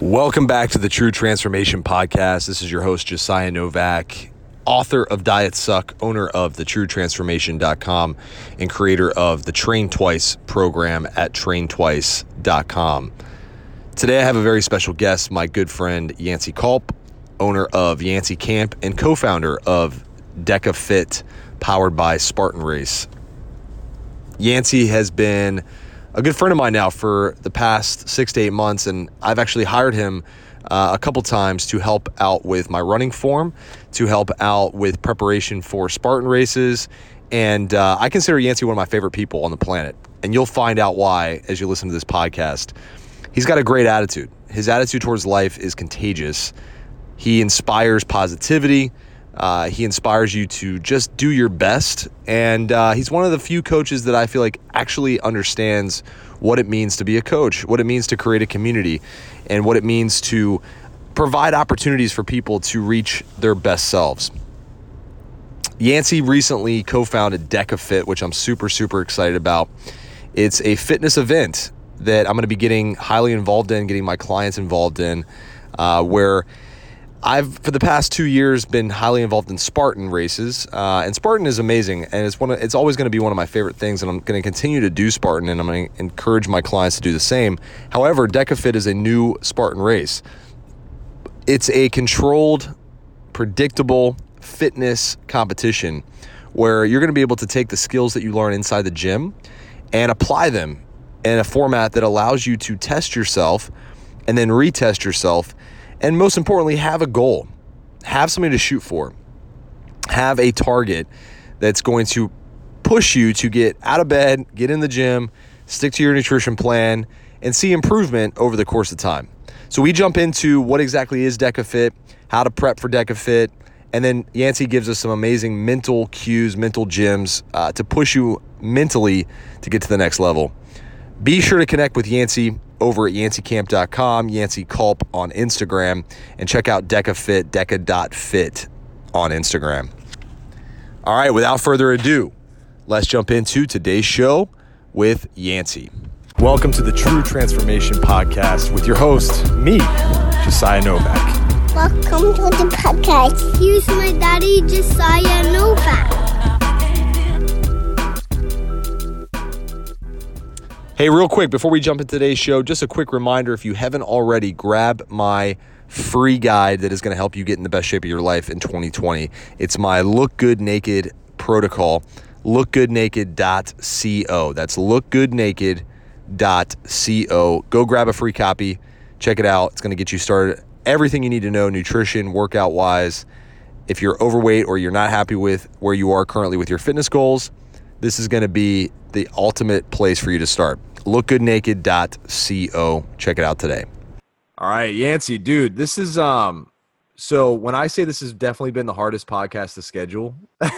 Welcome back to the True Transformation Podcast. This is your host, Josiah Novak, author of Diet Suck, owner of the TrueTransformation.com, and creator of the Train Twice program at traintwice.com. Today I have a very special guest, my good friend Yancy Culp, owner of Yancy Camp and co founder of DecaFit, powered by Spartan Race. Yancy has been a good friend of mine now for the past six to eight months, and I've actually hired him uh, a couple times to help out with my running form, to help out with preparation for Spartan races. And uh, I consider Yancy one of my favorite people on the planet. And you'll find out why as you listen to this podcast. He's got a great attitude. His attitude towards life is contagious. He inspires positivity. Uh, he inspires you to just do your best. And uh, he's one of the few coaches that I feel like actually understands what it means to be a coach, what it means to create a community, and what it means to provide opportunities for people to reach their best selves. Yancey recently co founded DecaFit, which I'm super, super excited about. It's a fitness event that I'm going to be getting highly involved in, getting my clients involved in, uh, where I've for the past two years been highly involved in Spartan races, uh, and Spartan is amazing, and it's one. Of, it's always going to be one of my favorite things, and I'm going to continue to do Spartan, and I'm going to encourage my clients to do the same. However, DecaFit is a new Spartan race. It's a controlled, predictable fitness competition where you're going to be able to take the skills that you learn inside the gym and apply them in a format that allows you to test yourself and then retest yourself and most importantly, have a goal, have something to shoot for, have a target that's going to push you to get out of bed, get in the gym, stick to your nutrition plan, and see improvement over the course of time. So we jump into what exactly is DecaFit, how to prep for DecaFit, and then Yancy gives us some amazing mental cues, mental gems uh, to push you mentally to get to the next level. Be sure to connect with Yancy over at yancycamp.com, Yancy Culp on Instagram, and check out DecaFit, deca.fit on Instagram. All right, without further ado, let's jump into today's show with Yancy. Welcome to the True Transformation Podcast with your host, me, Josiah Novak. Welcome to the podcast. Here's my daddy, Josiah Novak. Hey, real quick, before we jump into today's show, just a quick reminder if you haven't already, grab my free guide that is going to help you get in the best shape of your life in 2020. It's my Look Good Naked protocol, lookgoodnaked.co. That's lookgoodnaked.co. Go grab a free copy, check it out. It's going to get you started. Everything you need to know, nutrition, workout wise. If you're overweight or you're not happy with where you are currently with your fitness goals, this is going to be the ultimate place for you to start. Lookgoodnaked.co. Check it out today. All right, Yancy, dude, this is um so when I say this has definitely been the hardest podcast to schedule,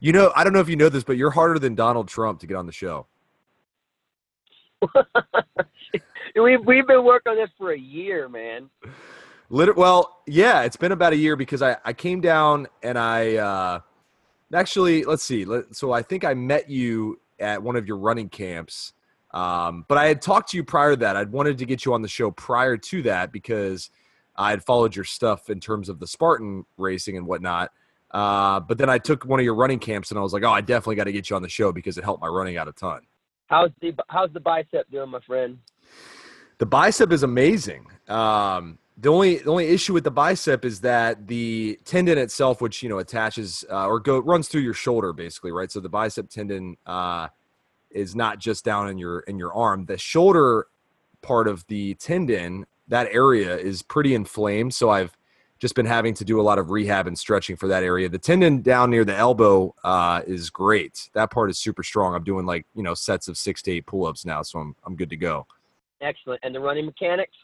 you know, I don't know if you know this, but you're harder than Donald Trump to get on the show. we've we've been working on this for a year, man. Liter- well, yeah, it's been about a year because I I came down and I uh actually let's see, so I think I met you at one of your running camps. Um, but I had talked to you prior to that. I'd wanted to get you on the show prior to that because I had followed your stuff in terms of the Spartan racing and whatnot. Uh, but then I took one of your running camps and I was like, oh, I definitely got to get you on the show because it helped my running out a ton. How's the how's the bicep doing, my friend? The bicep is amazing. Um, the only the only issue with the bicep is that the tendon itself, which you know attaches uh, or go runs through your shoulder, basically, right? So the bicep tendon uh, is not just down in your in your arm. The shoulder part of the tendon, that area is pretty inflamed. So I've just been having to do a lot of rehab and stretching for that area. The tendon down near the elbow uh, is great. That part is super strong. I'm doing like you know sets of six to eight pull ups now, so I'm I'm good to go. Excellent. And the running mechanics?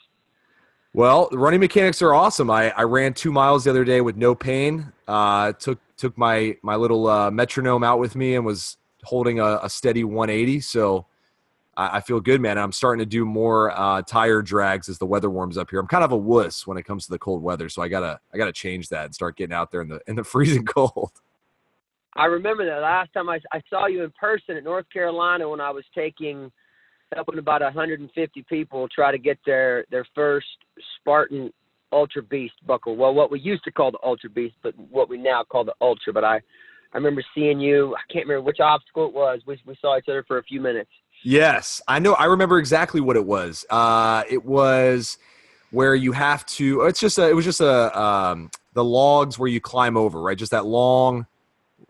Well, the running mechanics are awesome. I, I ran two miles the other day with no pain. Uh, took took my my little uh, metronome out with me and was holding a, a steady 180. So I, I, feel good, man. I'm starting to do more uh, tire drags as the weather warms up here. I'm kind of a wuss when it comes to the cold weather, so I gotta I gotta change that and start getting out there in the in the freezing cold. I remember that last time I, I saw you in person at North Carolina when I was taking helping about 150 people try to get their their first Spartan Ultra Beast buckle. Well, what we used to call the Ultra Beast, but what we now call the Ultra. But I I remember seeing you. I can't remember which obstacle it was. We we saw each other for a few minutes. Yes, I know. I remember exactly what it was. Uh, it was where you have to. It's just a. It was just a um, the logs where you climb over, right? Just that long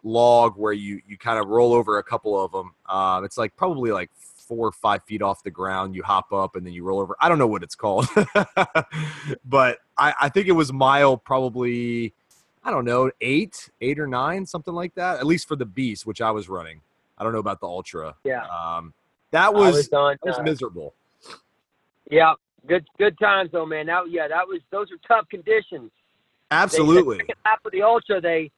log where you you kind of roll over a couple of them. Um, it's like probably like four or five feet off the ground. You hop up and then you roll over. I don't know what it's called, but I, I think it was mile probably I don't know eight, eight or nine, something like that. At least for the beast, which I was running. I don't know about the ultra. Yeah. Um, that was, was on, that was uh, miserable. Yeah, good good times though, man. That yeah, that was those are tough conditions. They- Absolutely. The second the ultra, they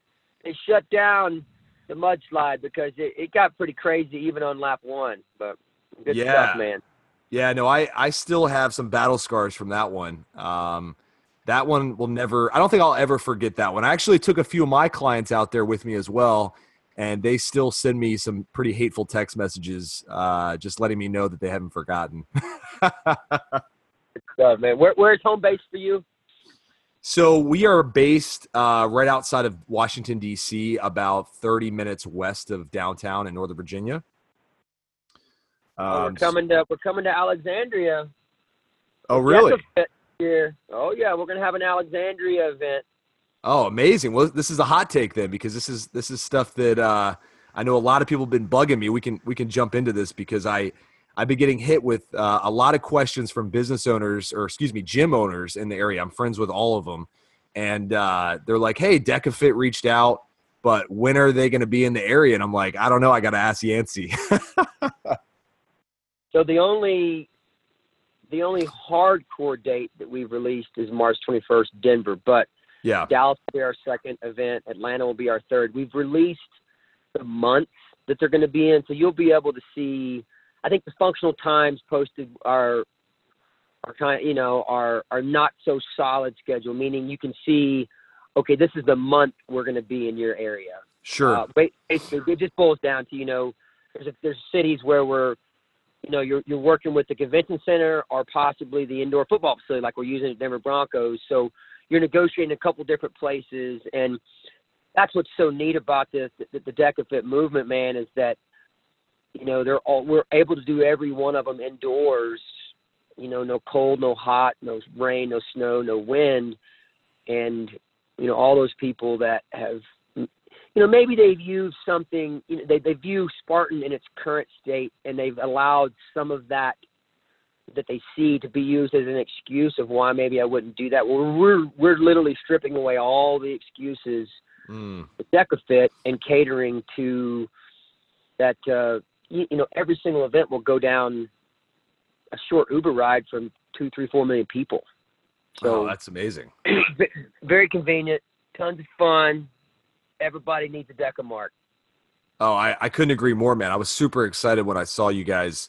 they shut down the mudslide because it, it got pretty crazy even on lap one. But good Yeah. stuff, man. Yeah, no, I I still have some battle scars from that one. Um, that one will never. I don't think I'll ever forget that one. I actually took a few of my clients out there with me as well, and they still send me some pretty hateful text messages, uh, just letting me know that they haven't forgotten. Good stuff, man. Where, where's home base for you? so we are based uh, right outside of Washington D.C., about thirty minutes west of downtown in Northern Virginia. Oh, we're Um, coming to we're coming to Alexandria. oh, really? Here. Oh yeah, we're gonna have an Alexandria event. Oh, amazing! Well, this is a hot take then, because this is this is stuff that uh, I know a lot of people have been bugging me. We can we can jump into this because I I've been getting hit with uh, a lot of questions from business owners or excuse me, gym owners in the area. I'm friends with all of them, and uh, they're like, "Hey, Decafit reached out, but when are they going to be in the area?" And I'm like, "I don't know. I got to ask Yancy." So the only the only hardcore date that we've released is March 21st, Denver. But yeah, Dallas will be our second event. Atlanta will be our third. We've released the months that they're going to be in, so you'll be able to see. I think the functional times posted are are kind you know are are not so solid schedule, meaning you can see, okay, this is the month we're going to be in your area. sure. Uh, basically, it just boils down to you know, there's a, there's cities where we're, you know, you're you're working with the convention center or possibly the indoor football facility like we're using at Denver Broncos. So you're negotiating a couple different places, and that's what's so neat about this the, the Decafit movement, man, is that you know they're all we're able to do every one of them indoors. You know, no cold, no hot, no rain, no snow, no wind, and you know all those people that have you know, maybe they view something, you know, they, they view Spartan in its current state and they've allowed some of that that they see to be used as an excuse of why maybe I wouldn't do that. Well, we're, we're literally stripping away all the excuses Mm, with DecaFit and catering to that, uh, you, you know, every single event will go down a short Uber ride from two, three, four million people. So oh, that's amazing. very convenient, tons of fun. Everybody needs a Deca Mark. Oh, I, I couldn't agree more, man. I was super excited when I saw you guys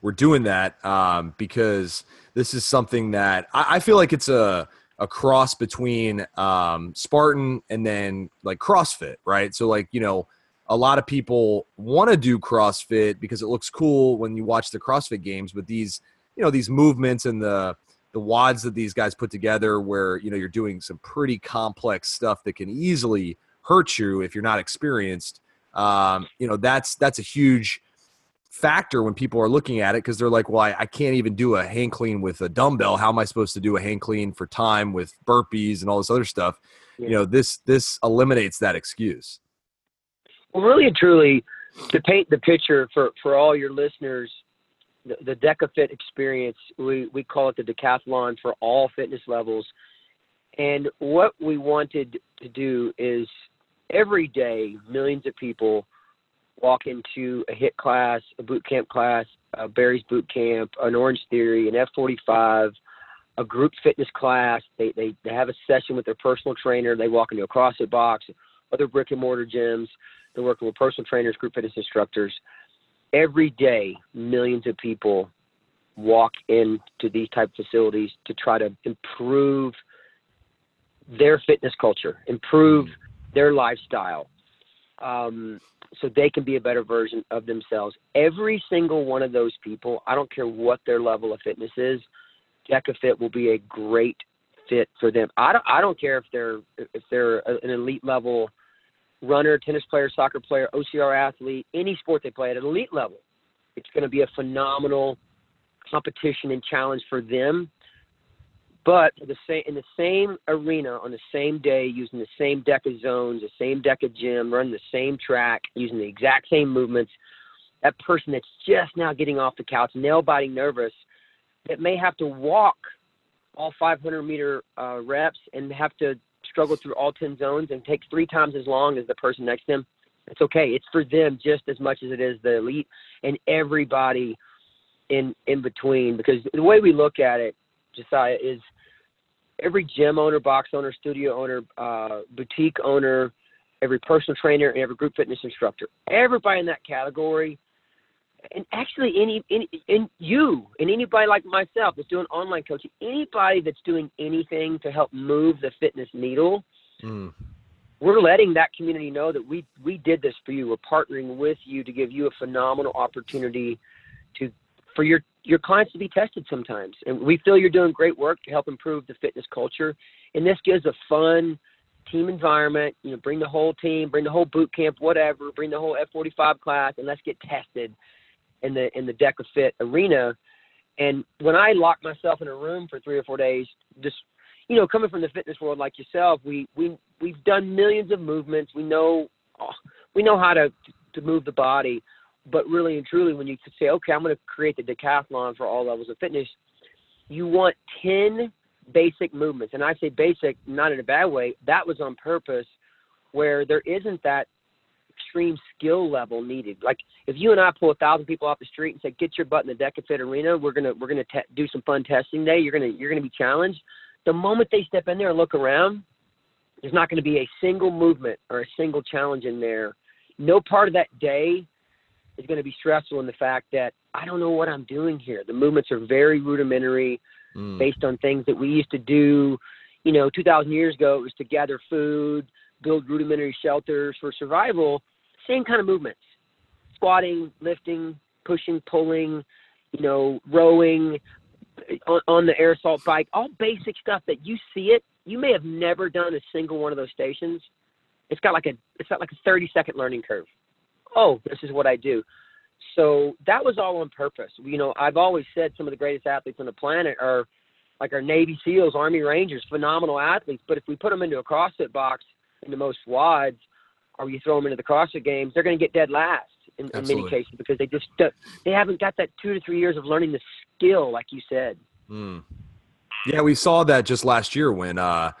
were doing that um, because this is something that I, I feel like it's a a cross between um, Spartan and then like CrossFit, right? So like you know, a lot of people want to do CrossFit because it looks cool when you watch the CrossFit games, but these you know these movements and the the WODs that these guys put together, where you know you're doing some pretty complex stuff that can easily hurt you if you're not experienced um, you know that's that's a huge factor when people are looking at it because they're like well I, I can't even do a hang clean with a dumbbell. How am i supposed to do a hang clean for time with burpees and all this other stuff? You know this this eliminates that excuse. Well, really and truly, to paint the picture for, for all your listeners, the, the DecaFit experience, we, we call it the decathlon for all fitness levels. And what we wanted to do is every day, millions of people walk into a HIIT class, a boot camp class, a Barry's boot camp, an Orange Theory, an F45, a group fitness class. They, they, they have a session with their personal trainer. They walk into a CrossFit box, other brick and mortar gyms. They're working with personal trainers, group fitness instructors. Every day, millions of people walk into these type of facilities to try to improve their fitness culture, improve mm. Their lifestyle. um, so they can be a better version of themselves. Every single one of those people, I don't care what their level of fitness is, DecaFit will be a great fit for them. I don't, I don't care if they're if they're an elite level runner, tennis player, soccer player, OCR athlete, any sport they play at an elite level. It's going to be a phenomenal competition and challenge for them. But the same in the same arena on the same day, using the same deck of zones, the same deck of gym, running the same track, using the exact same movements. That person that's just now getting off the couch, nail biting nervous, that may have to walk all 500 meter uh, reps and have to struggle through all 10 zones and takes three times as long as the person next to them. It's okay. It's for them just as much as it is the elite and everybody in in between. Because the way we look at it, Josiah, is every gym owner, box owner, studio owner, uh, boutique owner, every personal trainer, and every group fitness instructor, everybody in that category and actually any, any and you and anybody like myself that's doing online coaching, anybody that's doing anything to help move the fitness needle, mm. we're letting that community know that we we did this for you. We're partnering with you to give you a phenomenal opportunity to for your your clients to be tested sometimes. And we feel you're doing great work to help improve the fitness culture. And this gives a fun team environment. You know, bring the whole team, bring the whole boot camp, whatever, bring the whole F45 class, and let's get tested in the in the DecaFit arena. And when I lock myself in a room for three or four days, just you know, coming from the fitness world like yourself, we we we've done millions of movements. We know we know how to to move the body, but really and truly, when you say, okay, I'm going to create the decathlon for all levels of fitness, you want ten basic movements, and I say basic not in a bad way. That was on purpose, where there isn't that extreme skill level needed. Like if you and I pull a thousand people off the street and say, "Get your butt in the DecaFit arena. We're gonna we're gonna te- do some fun testing day. You're gonna you're gonna be challenged." The moment they step in there and look around, there's not going to be a single movement or a single challenge in there. No part of that day is going to be stressful in the fact that I don't know what I'm doing here. The movements are very rudimentary, mm. based on things that we used to do. You know, 2,000 years ago, it was to gather food, build rudimentary shelters for survival, same kind of movements squatting, lifting, pushing, pulling, you know, rowing on, on the air assault bike, all basic stuff that you see it. You may have never done a single one of those stations. It's got like a it's got like a 30 second learning curve. Oh, this is what I do. So that was all on purpose. You know, I've always said some of the greatest athletes on the planet are like our Navy SEALs, Army Rangers, phenomenal athletes. But if we put them into a CrossFit box, into most WODs, or you throw them into the CrossFit games, they're going to get dead last in, in, many cases because they just they haven't got that two to three years of learning the skill, like you said. Mm. Yeah, we saw that just last year when uh,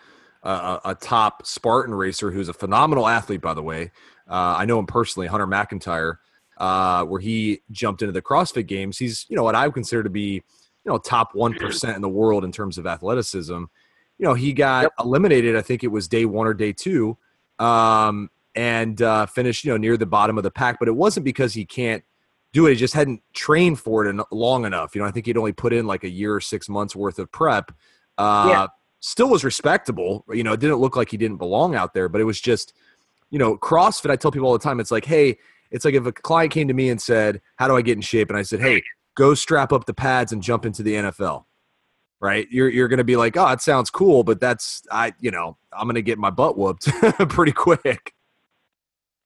a, a, top Spartan racer, who's a phenomenal athlete, by the way. Uh, I know him personally, Hunter McIntyre, uh, where he jumped into the CrossFit Games. He's you know what I would consider to be you know top one percent in the world in terms of athleticism you know, he got yep. eliminated. I think it was day one or day two, um, and uh, finished you know near the bottom of the pack. But it wasn't because he can't do it; he just hadn't trained for it long enough. You know, I think he'd only put in like a year or six months worth of prep. Uh, yeah. Still was respectable. You know, it didn't look like he didn't belong out there, but it was just, you know, CrossFit. I tell people all the time, it's like, hey, it's like if a client came to me and said, "How do I get in shape?" and I said, "Hey, go strap up the pads and jump into the NFL." right? You're you're going to be like, oh, it sounds cool, but that's I, you know, I'm going to get my butt whooped pretty quick.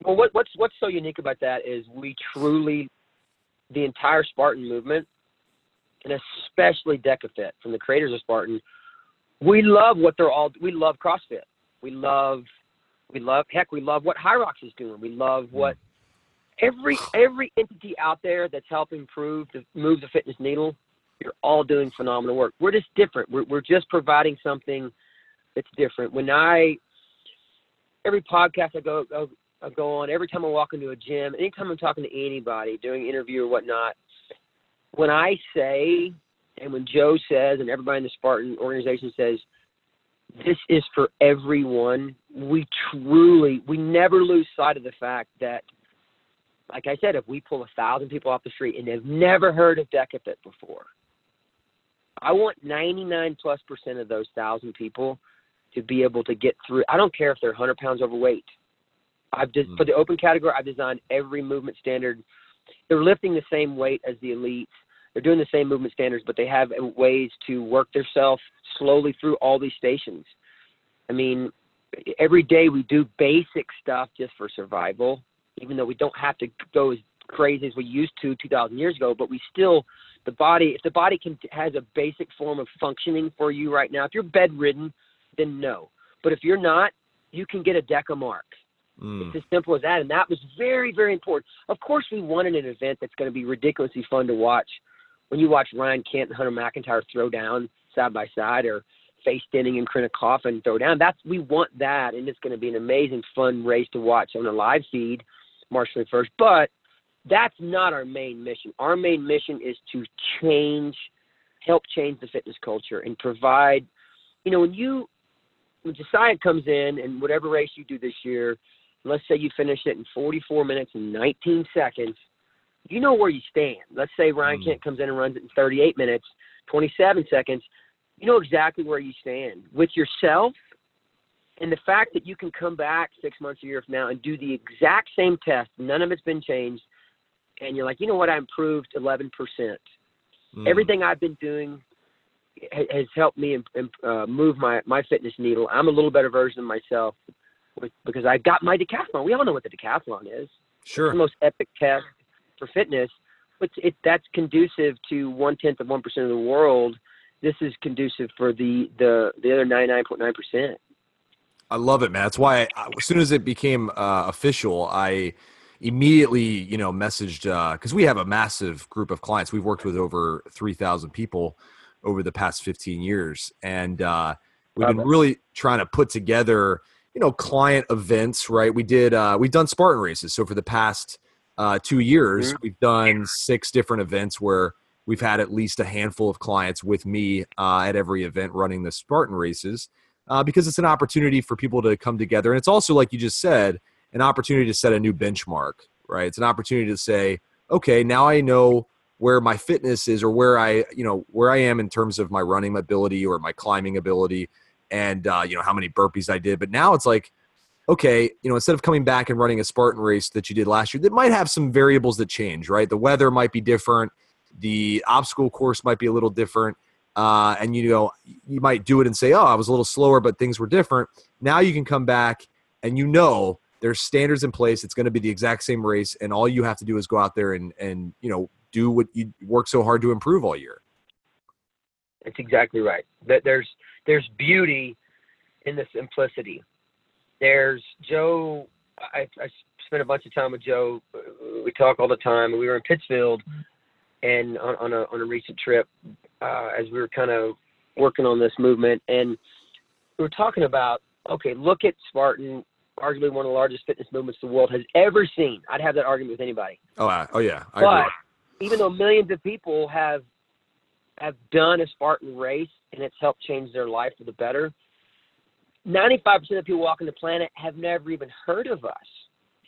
Well, what, what's what's so unique about that is we truly, the entire Spartan movement, and especially DecaFit from the creators of Spartan, we love what they're all. We love CrossFit. We love, we love. Heck, we love what Hyrox is doing. We love mm. what every every entity out there that's helping improve the move the fitness needle you're all doing phenomenal work. We're just different. We're, we're just providing something that's different. When I, every podcast I go, go, I go on, every time I walk into a gym, anytime I'm talking to anybody, doing an interview or whatnot, when I say, and when Joe says, and everybody in the Spartan organization says, this is for everyone, we truly, we never lose sight of the fact that like I said, if we pull a thousand people off the street and they've never heard of DecaFit before, I want 99 plus percent of those thousand people to be able to get through. I don't care if they're 100 pounds overweight. I've just Mm. for the open category, I've designed every movement standard. They're lifting the same weight as the elites. They're doing the same movement standards, but they have ways to work themselves slowly through all these stations. I mean, every day we do basic stuff just for survival, even though we don't have to go as crazy as we used to 2,000 years ago. But we still, the body, if the body can has a basic form of functioning for you right now, if you're bedridden, then no. But if you're not, you can get a deca mark. Mm. It's as simple as that. And that was very, very important. Of course, we wanted an event that's going to be ridiculously fun to watch. When you watch Ryan Kent and Hunter McIntyre throw down side by side or Faye Stenning and Corinna Coffin throw down, that's we want that. And it's going to be an amazing, fun race to watch on a live feed March 21st. But that's not our main mission. Our main mission is to change, help change the fitness culture and provide, you know, when you, when Josiah comes in and whatever race you do this year, let's say you finish it in 44 minutes and 19 seconds, you know where you stand. Let's say Ryan Mm. Kent comes in and runs it in 38 minutes, 27 seconds. You know exactly where you stand with yourself. And the fact that you can come back six months, a year from now, and do the exact same test, none of it's been changed, and you're like, you know what, I improved 11%. Mm. Everything I've been doing has helped me uh, move my, my fitness needle. I'm a little better version of myself with, because I got my decathlon. We all know what the decathlon is. It's Sure. the most epic test for fitness. But it, that's conducive to one tenth of one percent of the world. This is conducive for the the the other ninety nine point nine percent. I love it, man. That's why I, as soon as it became uh, official, I immediately, you know, messaged because we have a massive group of clients. We've worked with over three thousand people over the past fifteen years, and uh, we've been it. really trying to put together, you know, client events. Right? We did. Uh, we've done Spartan races. So for the past uh, two years, we've done six different events where we've had at least a handful of clients with me uh, at every event running the Spartan races uh, because it's an opportunity for people to come together. And it's also, like you just said, an opportunity to set a new benchmark, right? It's an opportunity to say, okay, now I know where my fitness is or where I, you know, where I am in terms of my running ability or my climbing ability and, uh, you know, how many burpees I did. But now it's like, okay, you know, instead of coming back and running a Spartan race that you did last year, that might have some variables that change, right? The weather might be different. The obstacle course might be a little different uh, and you know you might do it and say, "Oh, I was a little slower, but things were different." Now you can come back and you know there's standards in place. It's going to be the exact same race, and all you have to do is go out there and and you know do what you work so hard to improve all year. That's exactly right. That there's there's beauty in the simplicity. There's Joe. I, I spent a bunch of time with Joe. We talk all the time. We were in Pittsfield, and on, on a on a recent trip, uh, as we were kind of working on this movement, and we were talking about okay, look at Spartan, arguably one of the largest fitness movements the world has ever seen. I'd have that argument with anybody. Oh, uh, oh yeah, I But agree. even though millions of people have have done a Spartan race and it's helped change their life for the better, 95% of people walking the planet have never even heard of us.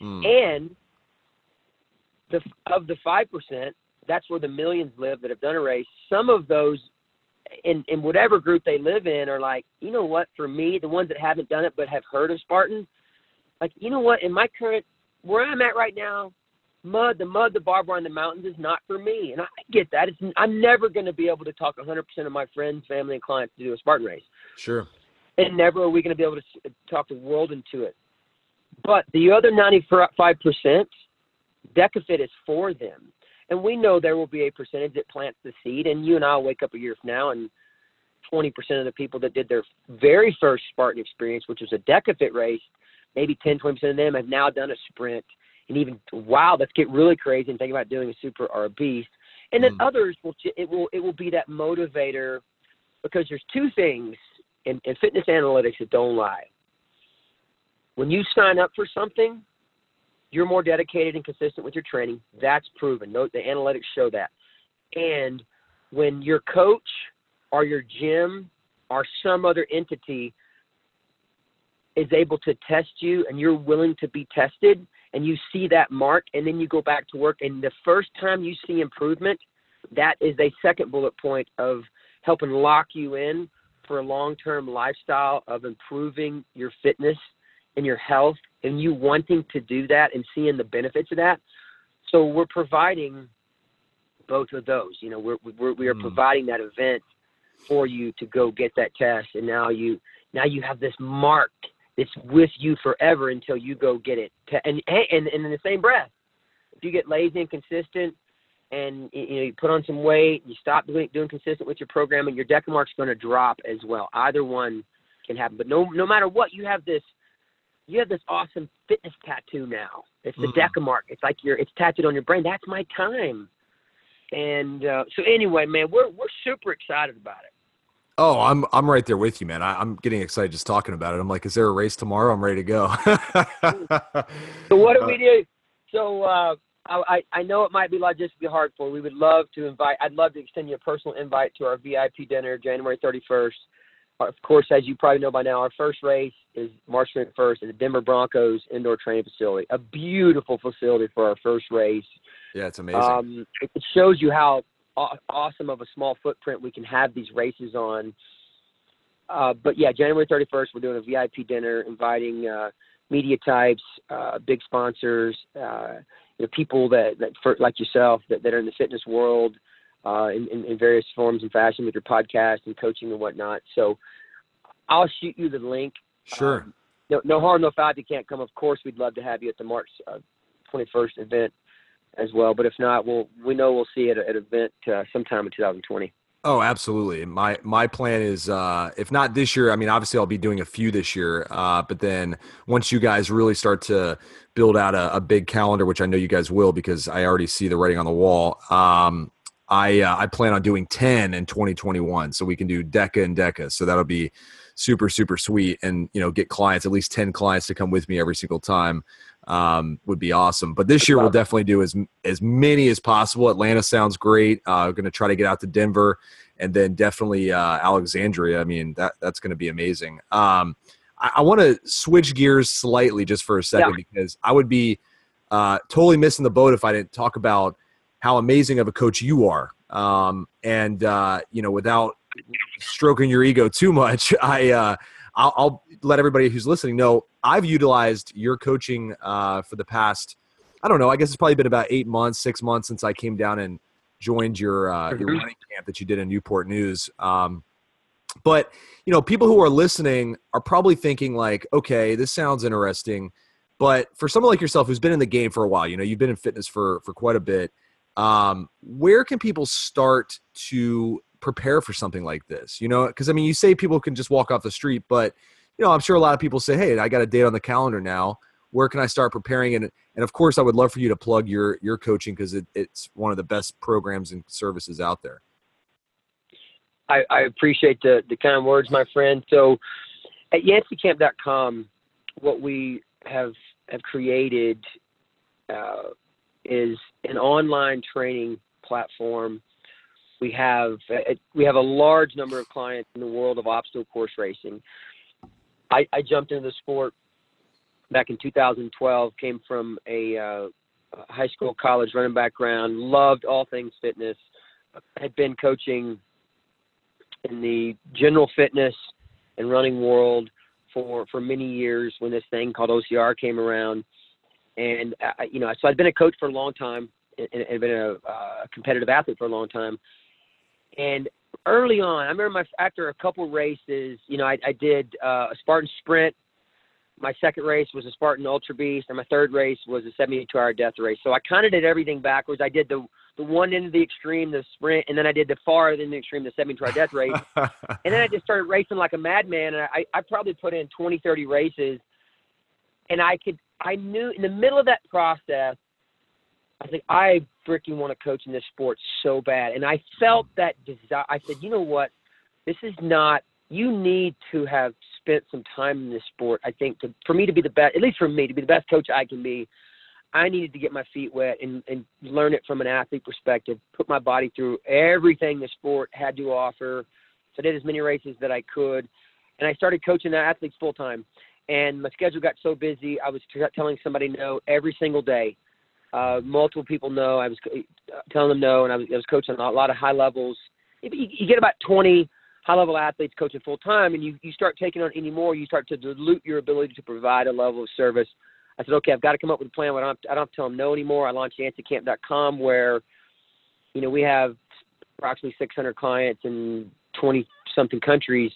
Mm. And the of the 5%, that's where the millions live that have done a race. Some of those in in whatever group they live in are like, you know what, for me, the ones that haven't done it but have heard of Spartan, like, you know what, in my current where I'm at right now, mud, the mud, the barbed wire in the mountains is not for me. And I get that. It's, I'm never going to be able to talk 100% of my friends, family, and clients to do a Spartan race. Sure. And never are we going to be able to talk the world into it. But the other 95%, DecaFit is for them. And we know there will be a percentage that plants the seed. And you and I will wake up a year from now and 20% of the people that did their very first Spartan experience, which was a DecaFit race, maybe 10, 20% of them have now done a sprint and even wow, let's get really crazy and think about doing a super or a beast. And then Mm. others will it will it will be that motivator because there's two things in fitness analytics that don't lie. When you sign up for something, you're more dedicated and consistent with your training. That's proven. No, the analytics show that. And when your coach or your gym or some other entity is able to test you and you're willing to be tested and you see that mark and then you go back to work and the first time you see improvement that is a second bullet point of helping lock you in for a long-term lifestyle of improving your fitness and your health and you wanting to do that and seeing the benefits of that. So we're providing both of those. You know, we're, we're we are Mm. providing that event for you to go get that test, and now you now you have this mark that's with you forever until you go get it. Te- And and and in the same breath, if you get lazy and consistent, and you know you put on some weight, you stop doing doing consistent with your programming, your DECA mark's going to drop as well. Either one can happen, but no no matter what, you have this you have this awesome fitness tattoo now. It's the Mm. DECA mark. It's like you're it's tattooed on your brain. That's my time. And uh, so anyway, man, we're we're super excited about it. Oh, I'm I'm right there with you, man. I, I'm getting excited just talking about it. I'm like, is there a race tomorrow? I'm ready to go. So what do Uh, we do? So uh, I I- know it might be logistically hard for. We would love to invite. I'd love to extend you a personal invite to our VIP dinner January 31st. Of course, as you probably know by now, our first race is March 21st at the Denver Broncos indoor training facility. A beautiful facility for our first race. yeah, it's amazing. Um, it it shows you how awesome of a small footprint we can have these races on. Uh, but yeah, January 31st, we're doing a VIP dinner, inviting uh, media types, uh, big sponsors, uh, you know, people that, that for, like yourself that, that are in the fitness world uh, in, in, in various forms and fashion with your podcast and coaching and whatnot. So I'll shoot you the link. sure. Um, no, no harm, no foul if you can't come. Of course, we'd love to have you at the March uh, 21st event as well. But if not, we'll we know we'll see you at an event uh, sometime in 2020. Oh, absolutely. My my plan is uh if not this year, I mean obviously I'll be doing a few this year. Uh but then once you guys really start to build out a, a big calendar, which I know you guys will because I already see the writing on the wall. Um I uh, I plan on doing 10 in 2021 so we can do DECA and DECA. So that'll be super super sweet and you know get clients at least 10 clients to come with me every single time um, would be awesome. But this year we'll definitely do as as many as possible. Atlanta sounds great. Uh, going to try to get out to Denver, and then definitely uh, Alexandria. I mean that that's going to be amazing. Um, I, I want to switch gears slightly just for a second because I would be uh, totally missing the boat if I didn't talk about how amazing of a coach you are. Um, and uh, you know, without stroking your ego too much, I uh, I'll, I'll let everybody who's listening know I've utilized your coaching uh, for the past. I don't know. I guess it's probably been about eight months, six months since I came down and joined your uh, your running camp that you did in Newport News. Um, but you know, people who are listening are probably thinking like, okay, this sounds interesting. But for someone like yourself who's been in the game for a while, you know, you've been in fitness for for quite a bit. Um, where can people start to prepare for something like this? You know, because I mean, you say people can just walk off the street, but you know, I'm sure a lot of people say, "Hey, I got a date on the calendar now. Where can I start preparing?" And and of course, I would love for you to plug your your coaching because it, it's one of the best programs and services out there. I, I appreciate the, the kind words, my friend. So at YancyCamp.com, what we have have created uh, is an online training platform. We have uh, we have a large number of clients in the world of obstacle course racing. I, I jumped into the sport back in 2012. Came from a uh, high school, college running background. Loved all things fitness. Had been coaching in the general fitness and running world for for many years when this thing called OCR came around, and I, you know, so I'd been a coach for a long time and, and been a uh, competitive athlete for a long time. And early on, I remember my after a couple races, you know, I, I did uh, a Spartan Sprint. My second race was a Spartan Ultra Beast, and my third race was a 72-hour death race. So I kind of did everything backwards. I did the the one end of the extreme, the sprint, and then I did the far end of the extreme, the 72-hour death race. And then I just started racing like a madman. And I, I probably put in 20, 30 races. And I could, I knew in the middle of that process, I think I freaking want to coach in this sport so bad. And I felt that desire. I said, you know what? This is not, you need to have spent some time in this sport. I think to, for me to be the best, at least for me, to be the best coach I can be, I needed to get my feet wet and, and learn it from an athlete perspective, put my body through everything the sport had to offer. So I did as many races that I could. And I started coaching the athletes full time. And my schedule got so busy, I was t- telling somebody no every single day. Uh, multiple people no. I was telling them no, and I was, I was coaching a lot of high levels. You, you get about 20 high level athletes coaching full time, and you, you start taking on any more, you start to dilute your ability to provide a level of service I said, okay, I've got to come up with a plan. I don't have to, I don't have to tell them no anymore. I launched YancyCamp.com where, you know, we have approximately 600 clients in 20 something countries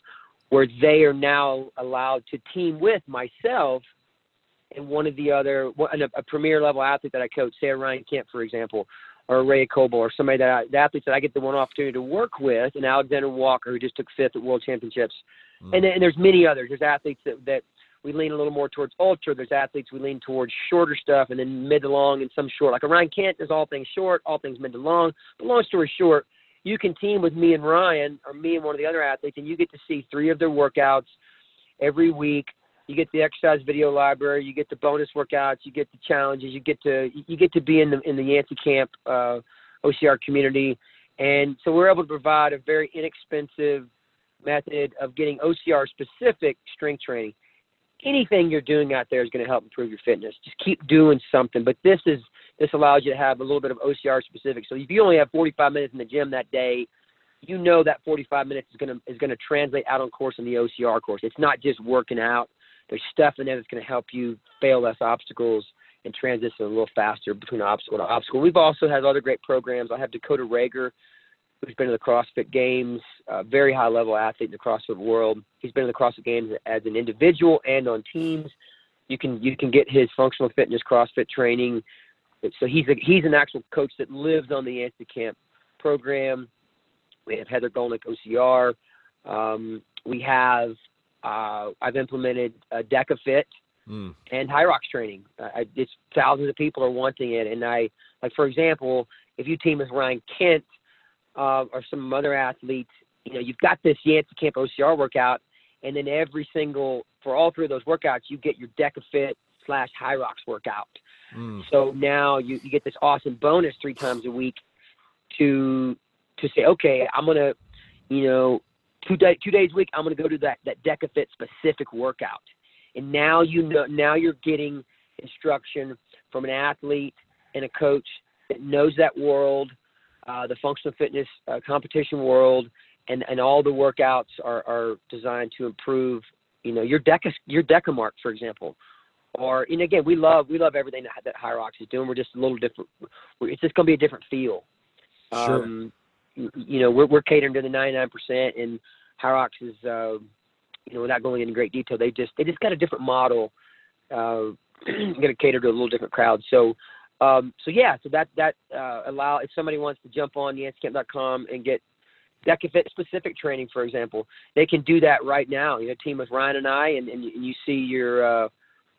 where they are now allowed to team with myself and one of the other, a, premier level athlete that I coach, say a Ryan Kent, for example, or Rea Kolbl, or somebody that I, the athletes that I get the one opportunity to work with, and Alexander Walker, who just took fifth at World Championships, mm. and, and there's many others. There's athletes that, that we lean a little more towards ultra. There's athletes we lean towards shorter stuff, and then mid to long, and some short. Like a Ryan Kent is all things short, all things mid to long. But long story short, you can team with me and Ryan, or me and one of the other athletes, and you get to see three of their workouts every week you get the exercise video library, you get the bonus workouts, you get the challenges, you get to you get to be in the in the Yancy Camp uh, OCR community, and so we're able to provide a very inexpensive method of getting OCR specific strength training. Anything you're doing out there is going to help improve your fitness. Just keep doing something. But this is this allows you to have a little bit of OCR specific. So if you only have 45 minutes in the gym that day, you know that 45 minutes is going to is going to translate out on course in the OCR course. It's not just working out there's stuff in there that's going to help you fail less obstacles and transition a little faster between obstacle to obstacle. We've also had other great programs. I have Dakota Rager, who's been in the CrossFit Games, a very high level athlete in the CrossFit world. He's been in the CrossFit Games as an individual and on teams. You can you can get his functional fitness CrossFit training. So he's a, he's an actual coach that lives on the Yancy Camp program. We have Heather Gollnick, OCR. Um, we have uh, I've implemented a DecaFit mm. and Hyrox training. I, it's thousands of people are wanting it, and I like for example, if you team with Ryan Kent uh, or some other athletes, you know you've got this Yancy Camp OCR workout, and then every single for all three of those workouts, you get your DecaFit slash Hyrox workout. Mm. So now you, you get this awesome bonus three times a week to to say, okay, I'm gonna, you know, two day two days a week, I'm going to go to that that DecaFit specific workout. And now you know now you're getting instruction from an athlete and a coach that knows that world, uh, the functional fitness uh, competition world, and and all the workouts are are designed to improve. You know your deca your decamark, for example. Or and again, we love we love everything that, that Hyrox is doing. We're just a little different. It's just going to be a different feel. Sure. Um, you know, we're, we're catering to the 99%, and Hyrox is, uh, you know, without going into great detail, they just they just got a different model, uh, going to cater to a little different crowd. So, um, so yeah, so that that uh, allow if somebody wants to jump on yancycamp.com and get DecaFit specific training, for example, they can do that right now. You know, team with Ryan and I, and, and you see your uh,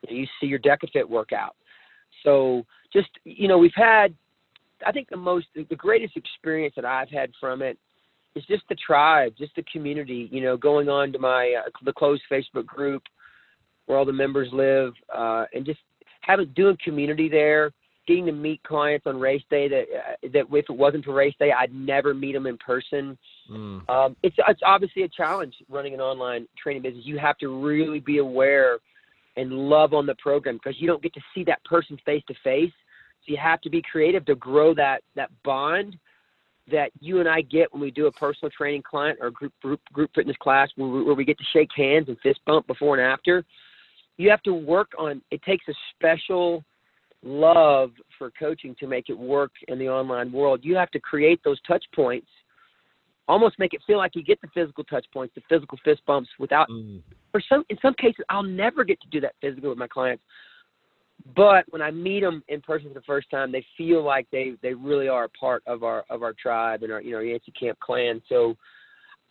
you see your DecaFit workout. So just you know, we've had I think the most, the greatest experience that I've had from it is just the tribe, just the community. You know, going on to my uh, the closed Facebook group where all the members live, uh, and just having doing community there, getting to meet clients on race day that uh, that if it wasn't for race day, I'd never meet them in person. Mm. Um, it's it's obviously a challenge running an online training business. You have to really be aware and love on the program because you don't get to see that person face to face you have to be creative to grow that that bond that you and I get when we do a personal training client or group group, group fitness class where we, where we get to shake hands and fist bump before and after. You have to work on. It takes a special love for coaching to make it work in the online world. You have to create those touch points, almost make it feel like you get the physical touch points, the physical fist bumps without. Mm. For some, in some cases, I'll never get to do that physically with my clients but when I meet them in person for the first time, they feel like they they really are a part of our of our tribe and our you know Yancy Camp clan. So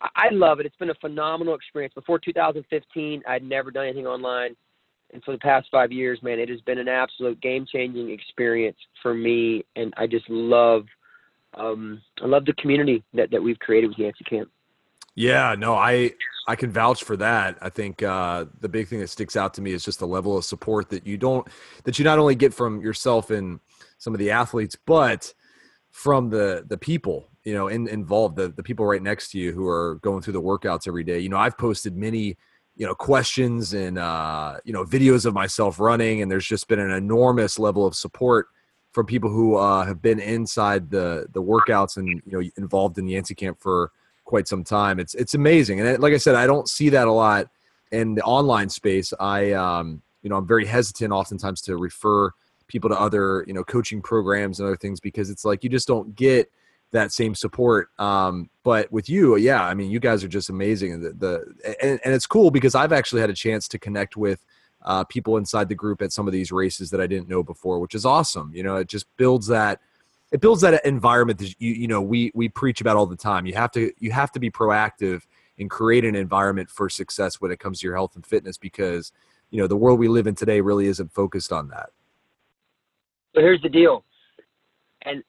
I love it. It's been a phenomenal experience. Before 2015, I'd never done anything online, and for the past five years, man, it has been an absolute game changing experience for me. And I just love um, I love the community that that we've created with Yancy Camp. Yeah, no, I I can vouch for that. I think uh, the big thing that sticks out to me is just the level of support that you don't that you not only get from yourself and some of the athletes, but from the the people you know in, involved, the the people right next to you who are going through the workouts every day. You know, I've posted many you know questions and uh, you know videos of myself running, and there's just been an enormous level of support from people who uh, have been inside the the workouts and you know involved in the Yancy camp for quite some time. It's it's amazing, and like I said, I don't see that a lot in the online space. I um, you know, I'm very hesitant oftentimes to refer people to other, you know, coaching programs and other things because it's like you just don't get that same support. Um, but with you, yeah, I mean, you guys are just amazing, the, the and, and it's cool because I've actually had a chance to connect with uh, people inside the group at some of these races that I didn't know before, which is awesome. You know, it just builds that it builds that environment that you you know we we preach about all the time. You have to you have to be proactive and create an environment for success when it comes to your health and fitness because you know the world we live in today really isn't focused on that. So here's the deal, and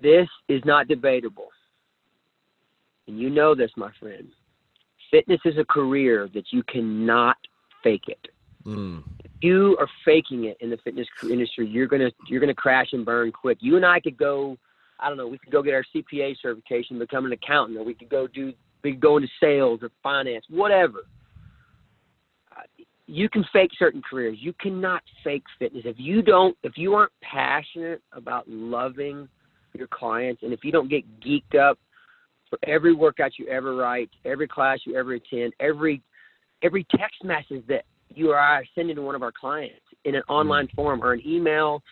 this is not debatable. And you know this, my friend. Fitness is a career that you cannot fake it. Mm. You are faking it in the fitness industry, you're gonna you're gonna crash and burn quick. You and I could go, I don't know, we could go get our CPA certification, become an accountant, or we could go do we could go into sales or finance, whatever. Uh, you can fake certain careers. You cannot fake fitness. If you don't, if you aren't passionate about loving your clients, and if you don't get geeked up for every workout you ever write, every class you ever attend, every every text message that you or I are sending to one of our clients in an online mm. form or an email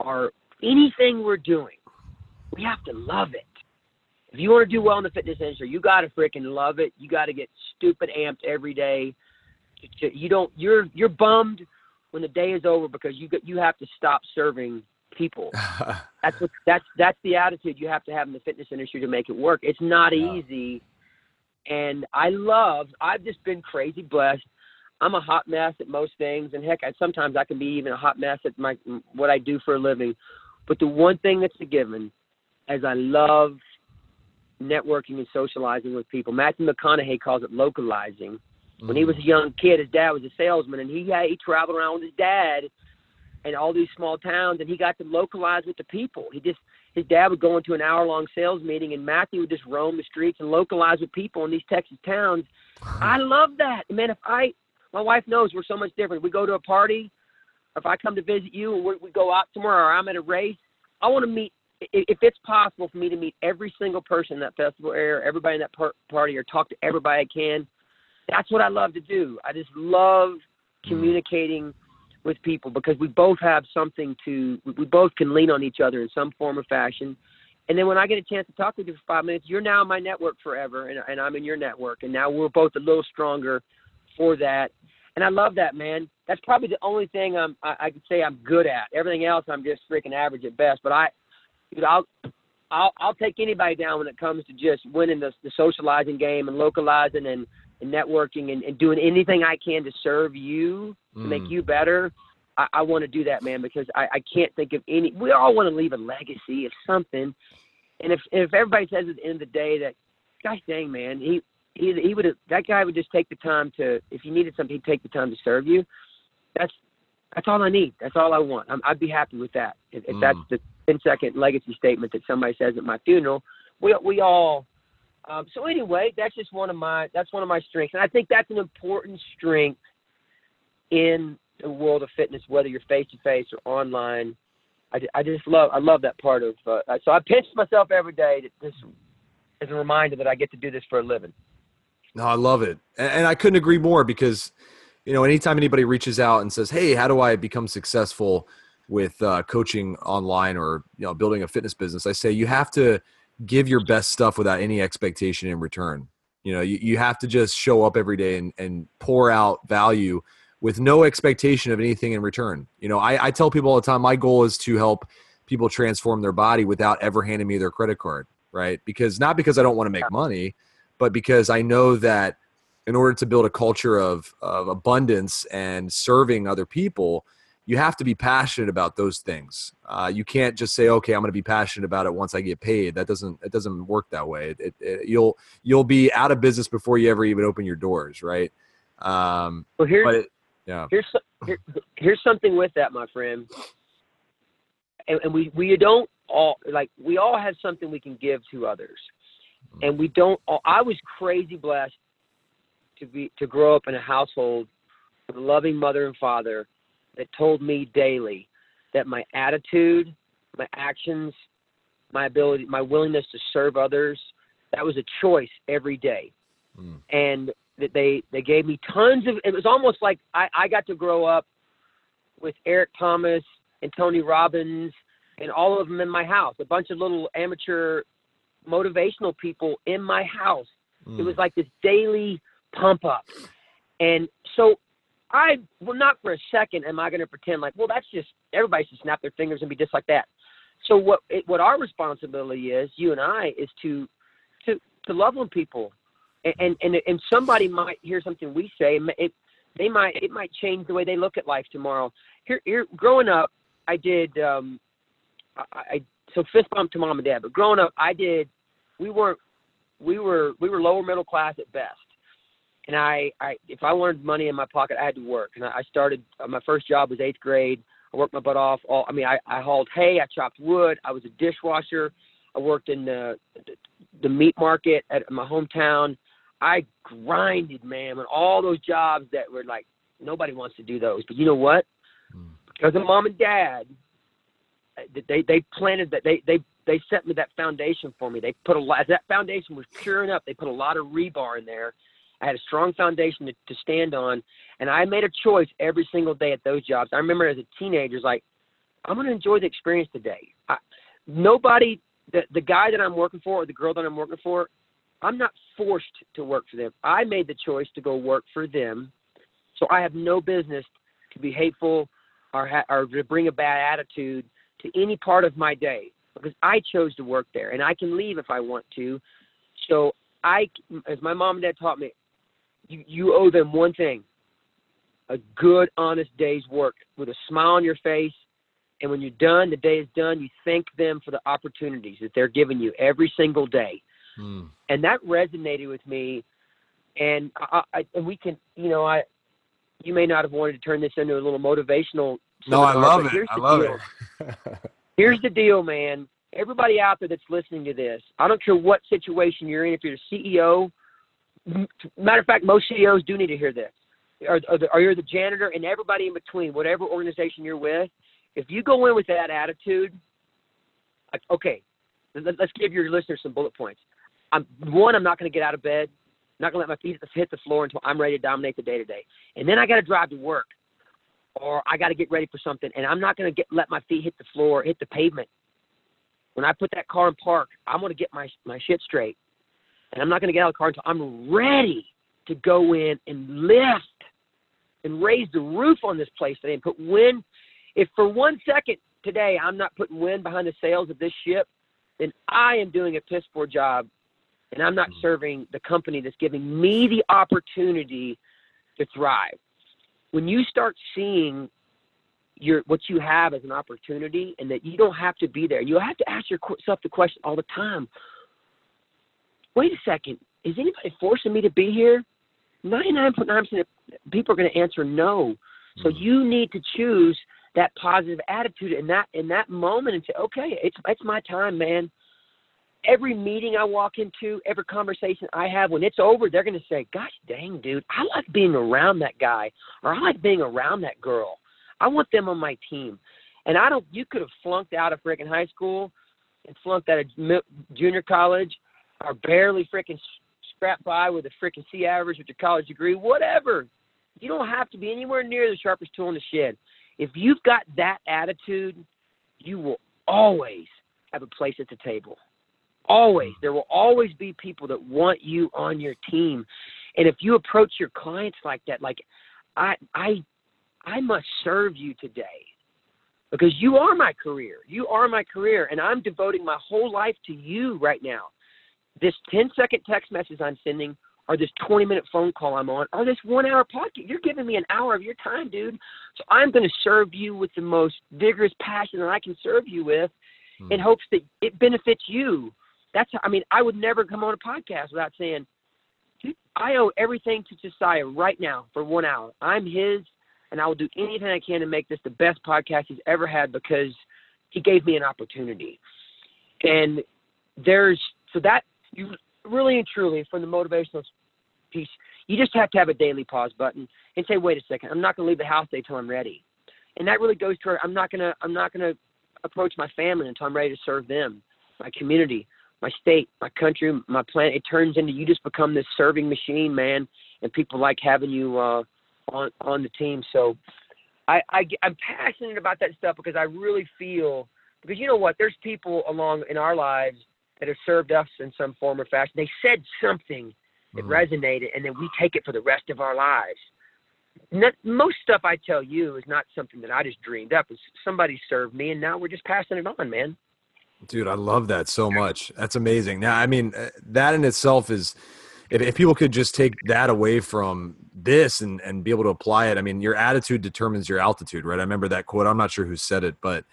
or anything we're doing, we have to love it. If you want to do well in the fitness industry, you got to freaking love it. You got to get stupid amped every day. You don't. You're you're bummed when the day is over because you you have to stop serving people. that's what that's that's the attitude you have to have in the fitness industry to make it work. It's not yeah. easy. And I love. I've just been crazy blessed I'm a hot mess at most things, and heck, I, sometimes I can be even a hot mess at my what I do for a living. But the one thing that's a given, as I love networking and socializing with people. Matthew McConaughey calls it localizing. When he mm. was a young kid, his dad was a salesman, and he he traveled around with his dad in all these small towns, and he got to localize with the people. He just his dad would go into an hour long sales meeting, and Matthew would just roam the streets and localize with people in these Texas towns. I love that, man. If I my wife knows we're so much different. We go to a party, if I come to visit you and we go out somewhere or I'm at a race, I want to meet. If it's possible for me to meet every single person in that festival area, everybody in that par- party, or talk to everybody I can, that's what I love to do. I just love communicating with people because we both have something to. We both can lean on each other in some form or fashion. And then when I get a chance to talk with you for five minutes, you're now in my network forever, and, and I'm in your network, and now we're both a little stronger for that and I love that, man. That's probably the only thing I'm I, I could say I'm good at. Everything else I'm just freaking average at best. But I, dude, I'll I'll I'll take anybody down when it comes to just winning the the socializing game and localizing and, and networking and, and doing anything I can to serve you to make mm. you better. I, I want to do that, man, because I, I can't think of any. We all want to leave a legacy of something, and if if everybody says at the end of the day that, gosh dang, man, he he he would that guy would just take the time to if you needed something, he'd take the time to serve you. That's that's all I need. That's all I want. i would be happy with that. If, if mm. that's the 10 second legacy statement that somebody says at my funeral, we we all. Um, so anyway, that's just one of my that's one of my strengths, and I think that's an important strength in the world of fitness, whether you're face to face or online. I, I just love I love that part of. Uh, so I pinch myself every day that this is a reminder that I get to do this for a living. No, I love it. And I couldn't agree more because, you know, anytime anybody reaches out and says, Hey, how do I become successful with uh, coaching online or, you know, building a fitness business? I say you have to give your best stuff without any expectation in return. You know, you, you have to just show up every day and, and pour out value with no expectation of anything in return. You know, I, I tell people all the time, my goal is to help people transform their body without ever handing me their credit card, right? Because not because I don't want to make money, but because I know that in order to build a culture of, of abundance and serving other people, you have to be passionate about those things. Uh, you can't just say, "Okay, I'm going to be passionate about it once I get paid." That doesn't it doesn't work that way. It, it, you'll you'll be out of business before you ever even open your doors, right? Um, well, here's it, yeah. Here's here, here's something with that, my friend. And, and we we don't all like we all have something we can give to others and we don't. I was crazy blessed to be to grow up in a household with a loving mother and father that told me daily that my attitude, my actions, my ability, my willingness to serve others, that was a choice every day. Mm. And that they they gave me tons of. It was almost like I, I got to grow up with Eric Thomas and Tony Robbins and all of them in my house. A bunch of little amateur motivational people in my house. Mm. It was like this daily pump up, and so I well not for a second am I going to pretend like well that's just everybody should snap their fingers and be just like that. So what it, what our responsibility is, you and I, is to to to love on people, and and and somebody might hear something we say, it they might it might change the way they look at life tomorrow. Here, here growing up, I did um, I, I so fist bump to mom and dad, but growing up, I did we weren't we were we were lower middle class at best and I, I if I wanted money in my pocket, I had to work. And I started uh, my first job was eighth grade. I worked my butt off. All I mean, I, I hauled hay, I chopped wood, I was a dishwasher. I worked in the the meat market at my hometown. I grinded, man, and all those jobs that were like nobody wants to do those. But you know what? Hmm. Because of mom and dad, uh, they they planted that they they they set me that foundation for me. They put a lot. That foundation was pure enough. They put a lot of rebar in there I had a strong foundation to, to stand on, and I made a choice every single day at those jobs. I remember as a teenager, like, I'm going to enjoy the experience today. I, nobody, the the guy that I'm working for or the girl that I'm working for, I'm not forced to work for them. I made the choice to go work for them, so I have no business to be hateful or ha- or to bring a bad attitude to any part of my day because I chose to work there and I can leave if I want to. So I, as my mom and dad taught me, you, you owe them one thing a good, honest day's work with a smile on your face. And when you're done, the day is done, you thank them for the opportunities that they're giving you every single day. Mm. And that resonated with me. And I, I, and we can, you know, I, you may not have wanted to turn this into a little motivational. No, I love it. I love deal. it. here's the deal, man. Everybody out there that's listening to this, I don't care what situation you're in. If you're a CEO matter of fact, most CEOs do need to hear this. Or, or, the, or you're the janitor and everybody in between, whatever organization you're with. If you go in with that attitude, like, okay, let's give your listeners some bullet points. I'm one. I'm not going to get out of bed. I'm not going to let my feet hit the floor until I'm ready to dominate the day to day. And then I got to drive to work, or I got to get ready for something, and I'm not going to get let my feet hit the floor, hit the pavement. When I put that car in park, I'm going to get my my shit straight and I'm not going to get out of the car until I'm ready to go in and lift and raise the roof on this place today and put wind. If for one second today I'm not putting wind behind the sails of this ship, then I am doing a piss poor job and I'm not hmm. serving the company that's giving me the opportunity to thrive. When you start seeing your what you have as an opportunity and that you don't have to be there, you have to ask yourself the question all the time wait a second, is anybody forcing me to be here? 99.9% of people are going to answer no. So mm-hmm. you need to choose that positive attitude in that in that moment and say, okay, it's it's my time, man. Every meeting I walk into, every conversation I have, when it's over, they're going to say, "Gosh, dang, dude, I like being around that guy, or I like being around that girl. I want them on my team." And I don't. You could have flunked out of freaking high school and flunked out of junior college or barely freaking scrap by with a freaking C average with your college degree, whatever. You don't have to be anywhere near the sharpest tool in the shed. If you've got that attitude, you will always have a place at the table. Always. There will always be people that want you on your team. And if you approach your clients like that, like I I I must serve you today. Because you are my career. You are my career and I'm devoting my whole life to you right now this 10 second text message I'm sending or this 20 minute phone call I'm on or this one hour podcast. You're giving me an hour of your time, dude. So I'm going to serve you with the most vigorous passion that I can serve you with hmm. in hopes that it benefits you. That's, how, I mean, I would never come on a podcast without saying, I owe everything to Josiah right now for one hour. I'm his, and I will do anything I can to make this the best podcast he's ever had because he gave me an opportunity. And there's, so that you really and truly, from the motivational piece, you just have to have a daily pause button and say, wait a second, I'm not going to leave the house today until I'm ready. And that really goes to I'm not going to I'm not going to approach my family until I'm ready to serve them, my community, my state, my country, my planet. It turns into you just become this serving machine, man. and people like having you uh, on on the team. So I, I I'm passionate about that stuff because I really feel because you know what, there's people along in our lives that have served us in some form or fashion. They said something that Mhm. resonated, and then we take it for the rest of our lives. Not, most stuff I tell you is not something that I just dreamed up. It's somebody served me, and now we're just passing it on, man. Dude, I love that so much. That's amazing. Now, I mean, uh, that in itself is, if, if people could just take that away from this and, and be able to apply it, I mean, your attitude determines your altitude, right? I remember that quote. I'm not sure who said it, but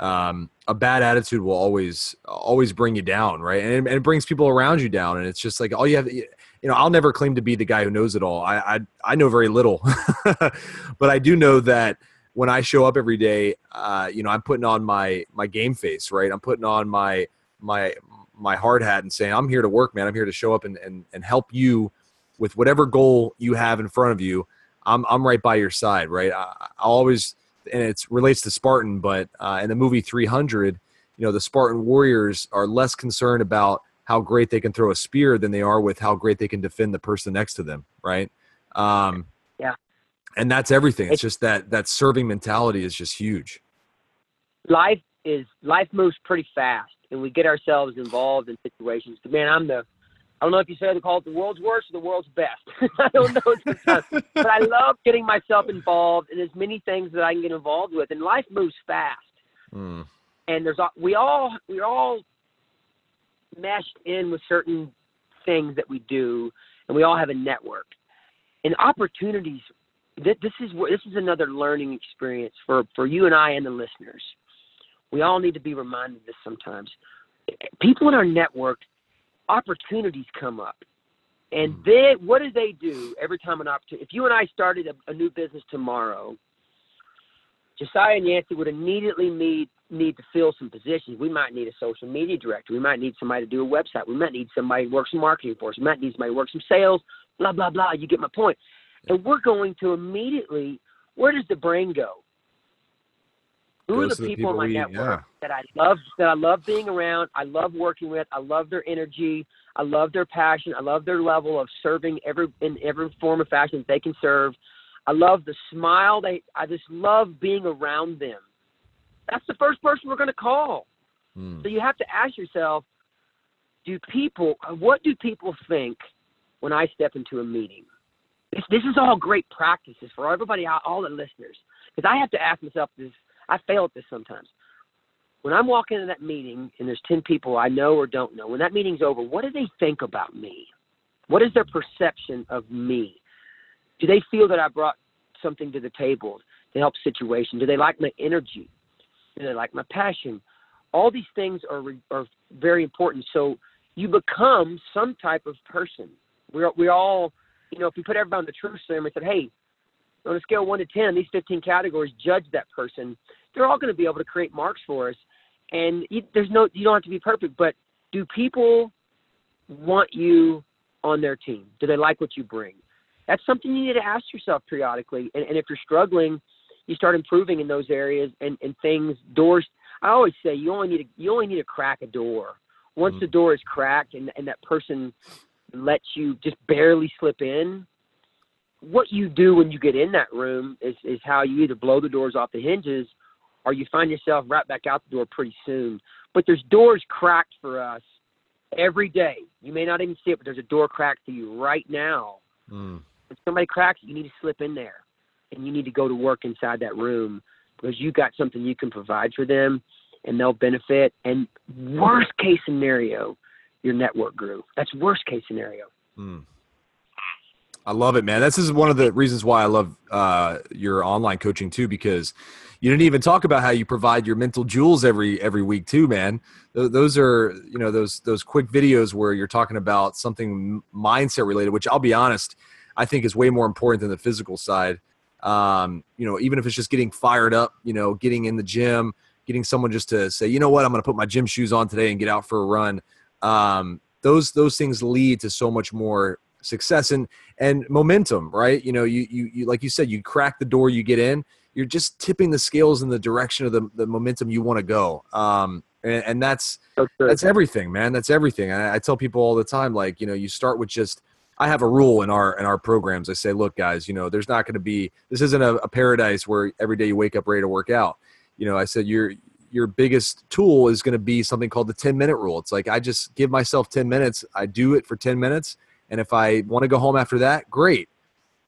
um, a bad attitude will always, always bring you down, right? And, it- and it brings people around you down. And it's just like, all you have, you know, I'll never claim to be the guy who knows it all. I, I, I know very little, but I do know that when I show up every day, uh, you know, I'm putting on my my game face, right? I'm putting on my my my hard hat and saying, I'm here to work, man. I'm here to show up and and, and help you with whatever goal you have in front of you. I'm I'm right by your side, right? I, I always and it relates to Spartan, but uh, in the movie 300, you know, the Spartan warriors are less concerned about how great they can throw a spear than they are with how great they can defend the person next to them, right? Um. And that's everything. It's It's- just that that serving mentality is just huge. life is life moves pretty fast, and we get ourselves involved in situations. Man, I'm the I don't know if you say they call it the world's worst or the world's best. I don't know but I love getting myself involved in as many things that I can get involved with. And life moves fast, Mm. and there's we all we're all meshed in with certain things that we do, and we all have a network. And opportunities. Th- This is this is another learning experience for for you and I and the listeners. We all need to be reminded of this sometimes. People in our network, opportunities come up. And Mm. they, what do they do every time an opportunity? If you and I started a, a new business tomorrow, Josiah and Yancy would immediately need need to fill some positions. We might need a social media director. We might need somebody to do a website. We might need somebody to work some marketing for us. We might need somebody to work some sales. Blah blah blah. You get my point. And we're going to immediately. Where does the brain go? Who are the the people, in my network yeah. that I love that I love being around, I love working with, I love their energy, I love their passion, I love their level of serving every in every form of fashion that they can serve. I love the smile they I just love being around them. That's the first person we're gonna call. Mm. So you have to ask yourself, do people what do people think when I step into a meeting? This, this is all great practices for everybody, all the listeners, because I have to ask myself this. I fail at this sometimes. When I'm walking into that meeting and there's ten people I know or don't know, when that meeting's over, what do they think about me? What is their perception of me? Do they feel that I brought something to the table to help situation? Do they like my energy? Do they like my passion? All these things are re- are very important. So you become some type of person. We're we all, you know, if we put everybody on the truth serum and said, hey, on a scale of one to ten, these 15 categories, judge that person. They're all going to be able to create marks for us. And you, there's no, you don't have to be perfect, but do people want you on their team? Do they like what you bring? That's something you need to ask yourself periodically. And, and if you're struggling, you start improving in those areas and, and things, doors. I always say you only need to, you only need to crack a door. Once the Mhm. door is cracked and, and that person lets you just barely slip in, what you do when you get in that room is, is how you either blow the doors off the hinges or you find yourself right back out the door pretty soon. But there's doors cracked for us every day. You may not even see it, but there's a door cracked for you right now. Mm. If somebody cracks it, you need to slip in there and you need to go to work inside that room because you got something you can provide for them and they'll benefit. And worst case scenario, your network grew. That's worst case scenario. Mm. I love it, man. This is one of the reasons why I love uh, your online coaching too, because you didn't even talk about how you provide your mental jewels every every week too, man. Th- Those are you know those those quick videos where you're talking about something mindset related, which I'll be honest, I think is way more important than the physical side. Um, you know, even if it's just getting fired up, you know, getting in the gym, getting someone just to say, you know what, I'm going to put my gym shoes on today and get out for a run. Um, those those things lead to so much more success and and momentum, right? You know, you you, you like you said, you crack the door, you get in. You're just tipping the scales in the direction of the, the momentum you want to go. Um, and, and that's true. that's everything, man. That's everything. I, I tell people all the time, like, you know, you start with just I have a rule in our in our programs. I say, look, guys, you know, there's not going to be this isn't a, a paradise where every day you wake up ready to work out. You know, I said your your biggest tool is going to be something called the 10 minute rule. It's like I just give myself 10 minutes. I do it for 10 minutes, and if I want to go home after that, great.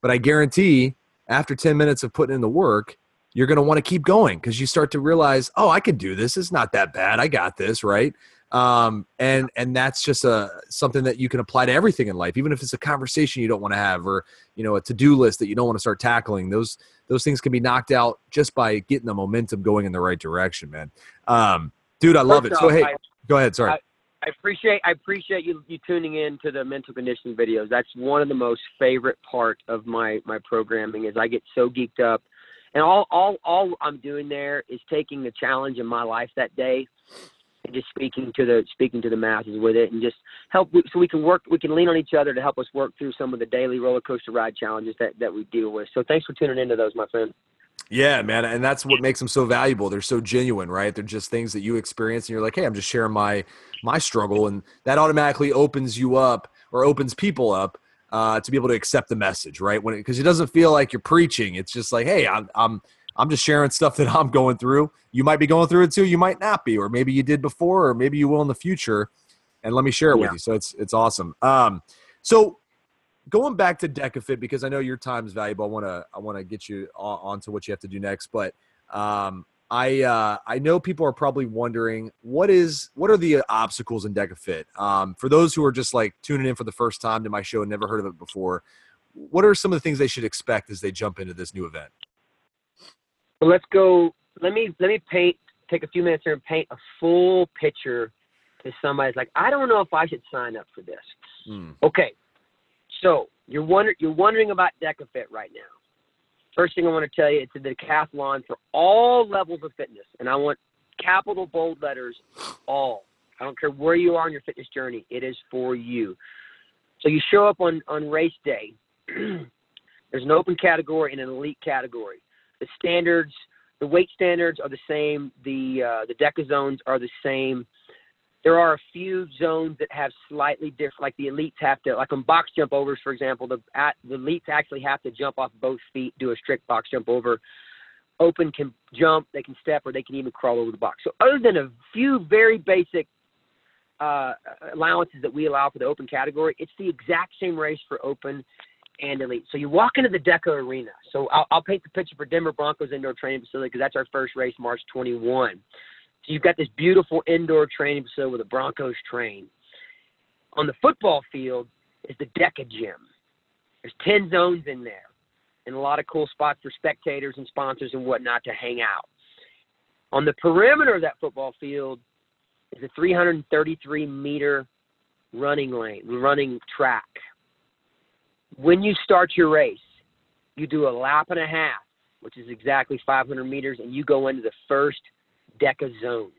But I guarantee after 10 minutes of putting in the work, you're going to want to keep going because you start to realize, oh, I can do this. It's not that bad. I got this, right? Um, and and that's just a something that you can apply to everything in life even if it's a conversation you don't want to have or you know a to-do list that you don't want to start tackling those those things can be knocked out just by getting the momentum going in the right direction man. Um, dude i love First it. So hey I, go ahead sorry. I, I appreciate I appreciate you you tuning in to the mental conditioning videos. That's one of the most favorite part of my my programming is I get so geeked up, and all all all I'm doing there is taking the challenge in my life that day and just speaking to the speaking to the masses with it and just help so we can work we can lean on each other to help us work through some of the daily roller coaster ride challenges that that we deal with. So thanks for tuning into those my friend. Yeah man and that's what makes them so valuable. They're so genuine right? They're just things that you experience and you're like hey i'm just sharing my my struggle and that automatically opens you up or opens people up uh, to be able to accept the message right? When because it, it doesn't feel like you're preaching. It's just like hey i'm, I'm I'm just sharing stuff that I'm going through. You might be going through it too. You might not be, or maybe you did before, or maybe you will in the future. And let me share it yeah. with you. So it's it's awesome. Um, so going back to DecaFit because I know your time is valuable. I want to I want to get you on, on, to what you have to do next, but um, I uh, I know people are probably wondering what is what are the obstacles in DecaFit. Um, for those who are just like tuning in for the first time to my show and never heard of it before, what are some of the things they should expect as they jump into this new event? So let's go. Let me let me paint. Take a few minutes here and paint a full picture to somebody's like, I don't know if I should sign up for this. Mm. Okay, so you're wonder you're wondering about DecaFit right now. First thing I want to tell you, it's a decathlon for all levels of fitness, and I want capital bold letters, all. I don't care where you are in your fitness journey. It is for you. So you show up on on race day. There's an open category and an elite category. The standards, the weight standards are the same. The uh, the DECA zones are the same. There are a few zones that have slightly different, like the elites have to, like on box jump overs, for example, the at, the elites actually have to jump off both feet, do a strict box jump over. Open can jump, they can step, or they can even crawl over the box. So other than a few very basic uh, allowances that we allow for the open category, it's the exact same race for open and elite. So you walk into the DECA arena. So I'll, I'll paint the picture for Denver Broncos indoor training facility because that's our first race, March 21. So you've got this beautiful indoor training facility where the Broncos train. On the football field is the DECA gym. There's 10 zones in there and a lot of cool spots for spectators and sponsors and whatnot to hang out. On the perimeter of that football field is a 333 meter running lane, running track when you start your race, you do a lap and a half, which is exactly 500 meters, and you go into the first DECA zone.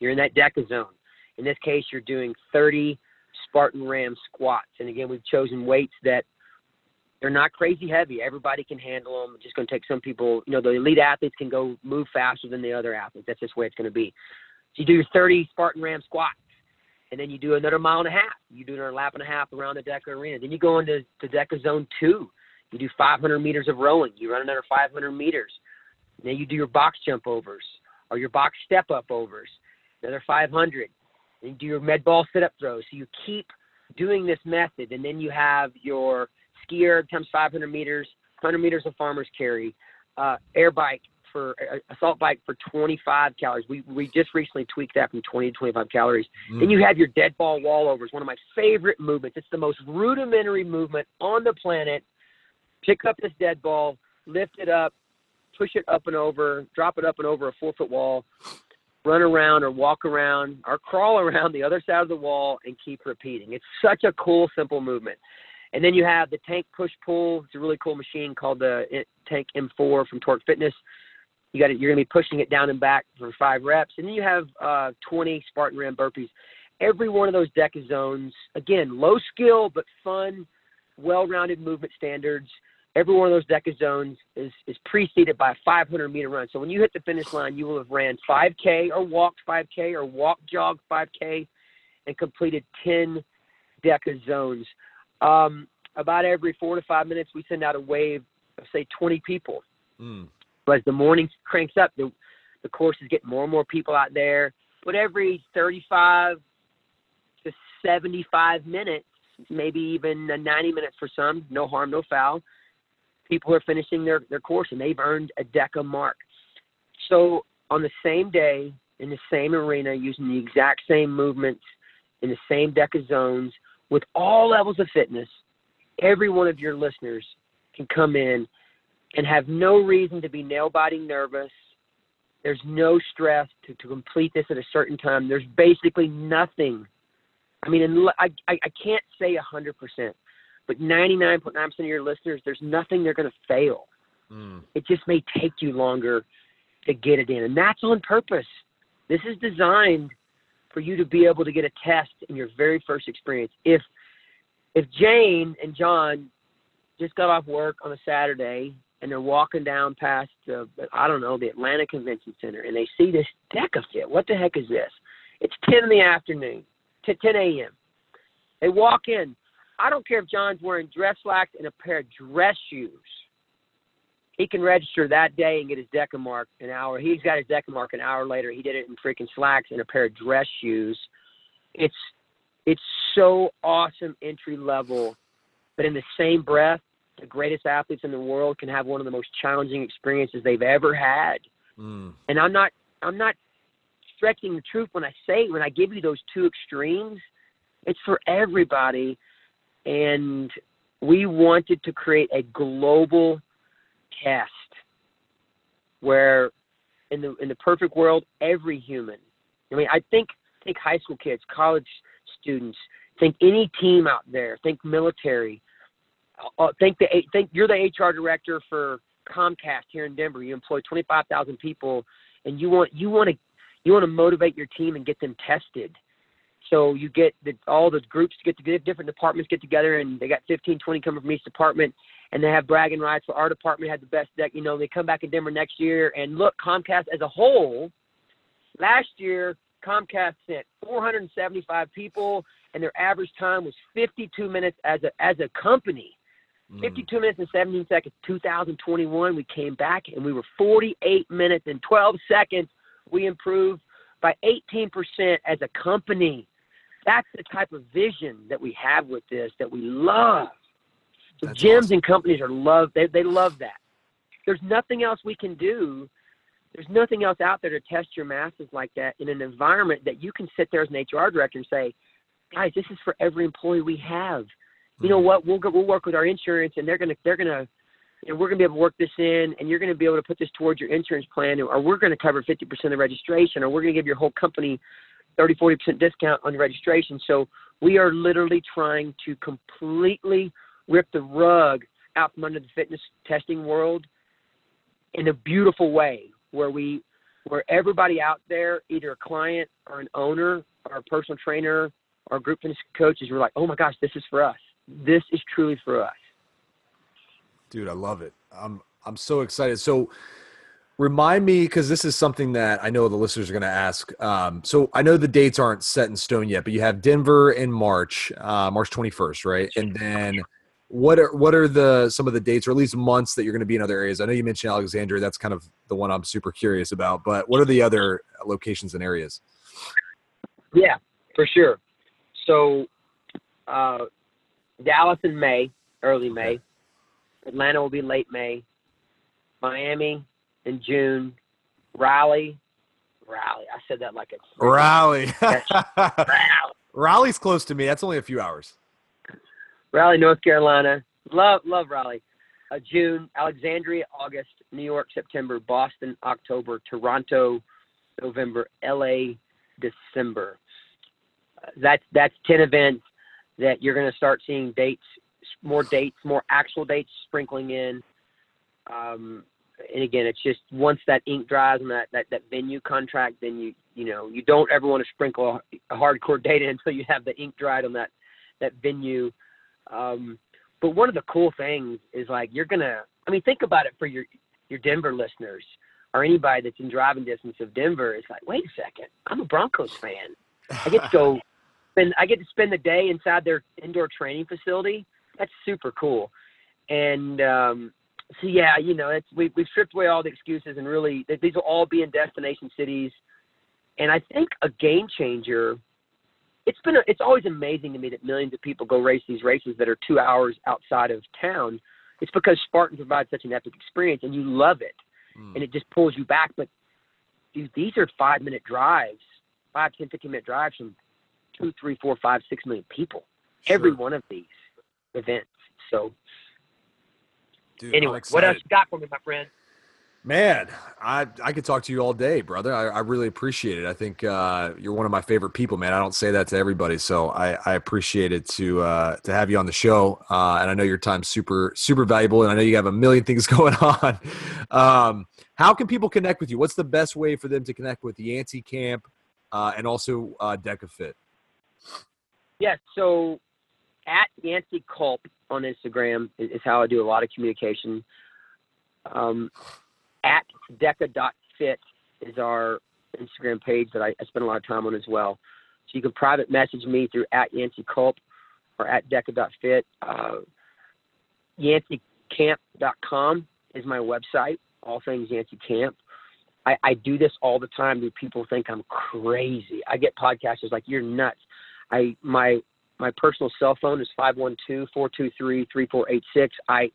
You're in that DECA zone. In this case, you're doing 30 Spartan Ram squats. And again, we've chosen weights that they're not crazy heavy. Everybody can handle them. It's just going to take some people, you know, the elite athletes can go move faster than the other athletes. That's just the way it's going to be. So you do your 30 Spartan Ram squats and then you do another mile and a half. You do another lap and a half around the DECA arena. Then you go into to DECA zone two. You do 500 meters of rowing. You run another 500 meters. Then you do your box jump overs or your box step up overs, another 500. Then you do your med ball sit up throws. So you keep doing this method, and then you have your ski erg times 500 meters, 100 meters of farmer's carry, uh, air bike, for assault bike for 25 calories. We we just recently tweaked that from 20 to 25 calories. Mm. Then you have your dead ball wallovers, one of my favorite movements. It's the most rudimentary movement on the planet. Pick up this dead ball, lift it up, push it up and over, drop it up and over a four foot wall, run around or walk around or crawl around the other side of the wall and keep repeating. It's such a cool, simple movement. And then you have the tank push pull. It's a really cool machine called the Tank M4 from Torque Fitness. You got you're going to be pushing it down and back for five reps, and then you have uh, 20 Spartan Ram burpees. Every one of those DECA zones, again, low skill but fun, well-rounded movement standards. Every one of those DECA zones is is preceded by a 500 meter run. So when you hit the finish line, you will have ran 5K or walked 5K or walked jog 5K, and completed 10 DECA zones. Um, about every four to five minutes, we send out a wave of say 20 people. Mm. But as the morning cranks up, the the courses get more and more people out there. But every 35 to 75 minutes, maybe even 90 minutes for some, no harm, no foul. People are finishing their, their course and they've earned a DECA mark. So on the same day, in the same arena, using the exact same movements, in the same DECA zones, with all levels of fitness, every one of your listeners can come in and have no reason to be nail biting nervous. There's no stress to, to complete this at a certain time. There's basically nothing. I mean, I, I, I can't say 100%, but 99.9% of your listeners, there's nothing they're going to fail. Mm. It just may take you longer to get it in. And that's on purpose. This is designed for you to be able to get a test in your very first experience. If if Jane and John just got off work on a Saturday and they're walking down past the I don't know the Atlanta Convention Center and they see this DecaFit. What the heck is this? It's 10 in the afternoon, to 10 a.m. They walk in. I don't care if John's wearing dress slacks and a pair of dress shoes. He can register that day and get his DECA mark an hour. He's got his DECA mark an hour later. He did it in freaking slacks and a pair of dress shoes. It's it's so awesome entry level, but in the same breath, the greatest athletes in the world can have one of the most challenging experiences they've ever had. Mm. And I'm not I'm not stretching the truth when I say when I give you those two extremes. It's for everybody, and we wanted to create a global test where in the in the perfect world every human i mean i think think high school kids college students think any team out there think military uh, think the think you're the hr director for comcast here in denver you employ 25000 people and you want you want to you want to motivate your team and get them tested so you get the, all the groups to get together, different departments get together, and they got 15, 20 coming from each department, and they have bragging rights. For our department had the best deck. You know, they come back in Denver next year, and look, Comcast as a whole, last year Comcast sent 475 people, and their average time was 52 minutes as a as a company. Mm. 52 minutes and 17 seconds. 2021, we came back and we were 48 minutes and 12 seconds. We improved by 18% as a company. That's the type of vision that we have with this that we love. So That's gyms awesome. and companies are love they they love that. There's nothing else we can do. There's nothing else out there to test your masses like that in an environment that you can sit there as an HR director and say, guys, this is for every employee we have. You know what? We'll go, we'll work with our insurance, and they're gonna they're gonna know, we're going to be able to work this in, and you're going to be able to put this towards your insurance plan, or we're going to cover 50% of the registration, or we're going to give your whole company 30, 40% discount on your registration. So we are literally trying to completely rip the rug out from under the fitness testing world in a beautiful way, where we, where everybody out there, either a client or an owner or a personal trainer or group fitness coaches, we're like, oh my gosh, this is for us. This is truly for us. Dude, I love it. I'm I'm so excited. So remind me because this is something that I know the listeners are going to ask. Um, so I know the dates aren't set in stone yet, but you have Denver in March, uh, March 21st, right? And then what are what are the some of the dates or at least months that you're going to be in other areas? I know you mentioned Alexandria. That's kind of the one I'm super curious about. But what are the other locations and areas? Yeah, for sure. So, uh, Dallas in May, early May. Atlanta will be late May. Miami in June. Raleigh, Raleigh. I said that like a Raleigh. Raleigh. Raleigh's close to me. That's only a few hours. Raleigh, North Carolina. Love, love Raleigh. Uh, June, Alexandria, August, New York, September, Boston, October, Toronto, November, LA, December. Uh, that's that's ten events that you're going to start seeing dates, more dates, more actual dates sprinkling in. Um, and again, it's just once that ink dries on that, that that venue contract, then you you know you don't ever want to sprinkle a, a hardcore date in until you have the ink dried on that that venue. Um, but one of the cool things is like you're gonna. I mean, think about it for your your Denver listeners or anybody that's in driving distance of Denver. It's like, wait a second, I'm a Broncos fan. I get to go spend. I get to spend the day inside their indoor training facility. that's super cool. And um, so yeah, you know, it's we we've stripped away all the excuses and really these will all be in destination cities. And I think a game changer. It's been a, it's always amazing to me that millions of people go race these races that are two hours outside of town. It's because Spartan provides such an epic experience and you love it, mm. and it just pulls you back. But dude, these are five minute drives, five, ten, fifteen minute drives from two, three, four, five, six million people. Sure. Every one of these events. So Dude, anyway, what else you got for me, my friend? Man, I I could talk to you all day, brother. I, I really appreciate it. I think uh, you're one of my favorite people, man. I don't say that to everybody, so I, I appreciate it to uh, to have you on the show. Uh, and I know your time's super super valuable, and I know you have a million things going on. Um, how can people connect with you? What's the best way for them to connect with Yancy Camp uh, and also uh, DecaFit? Yes, yeah, so at Yancy Culp on Instagram is, is, how I do a lot of communication. Um, at Deca.fit is our Instagram page that I, I, spend a lot of time on as well. So you can private message me through at Yancy Culp or at Deca.fit. Uh, YancyCamp.com is my website, all things Yancy Camp. I, I do this all the time. Do people think I'm crazy? I get podcasters like, you're nuts. I my my personal cell phone is 512-423-3486. I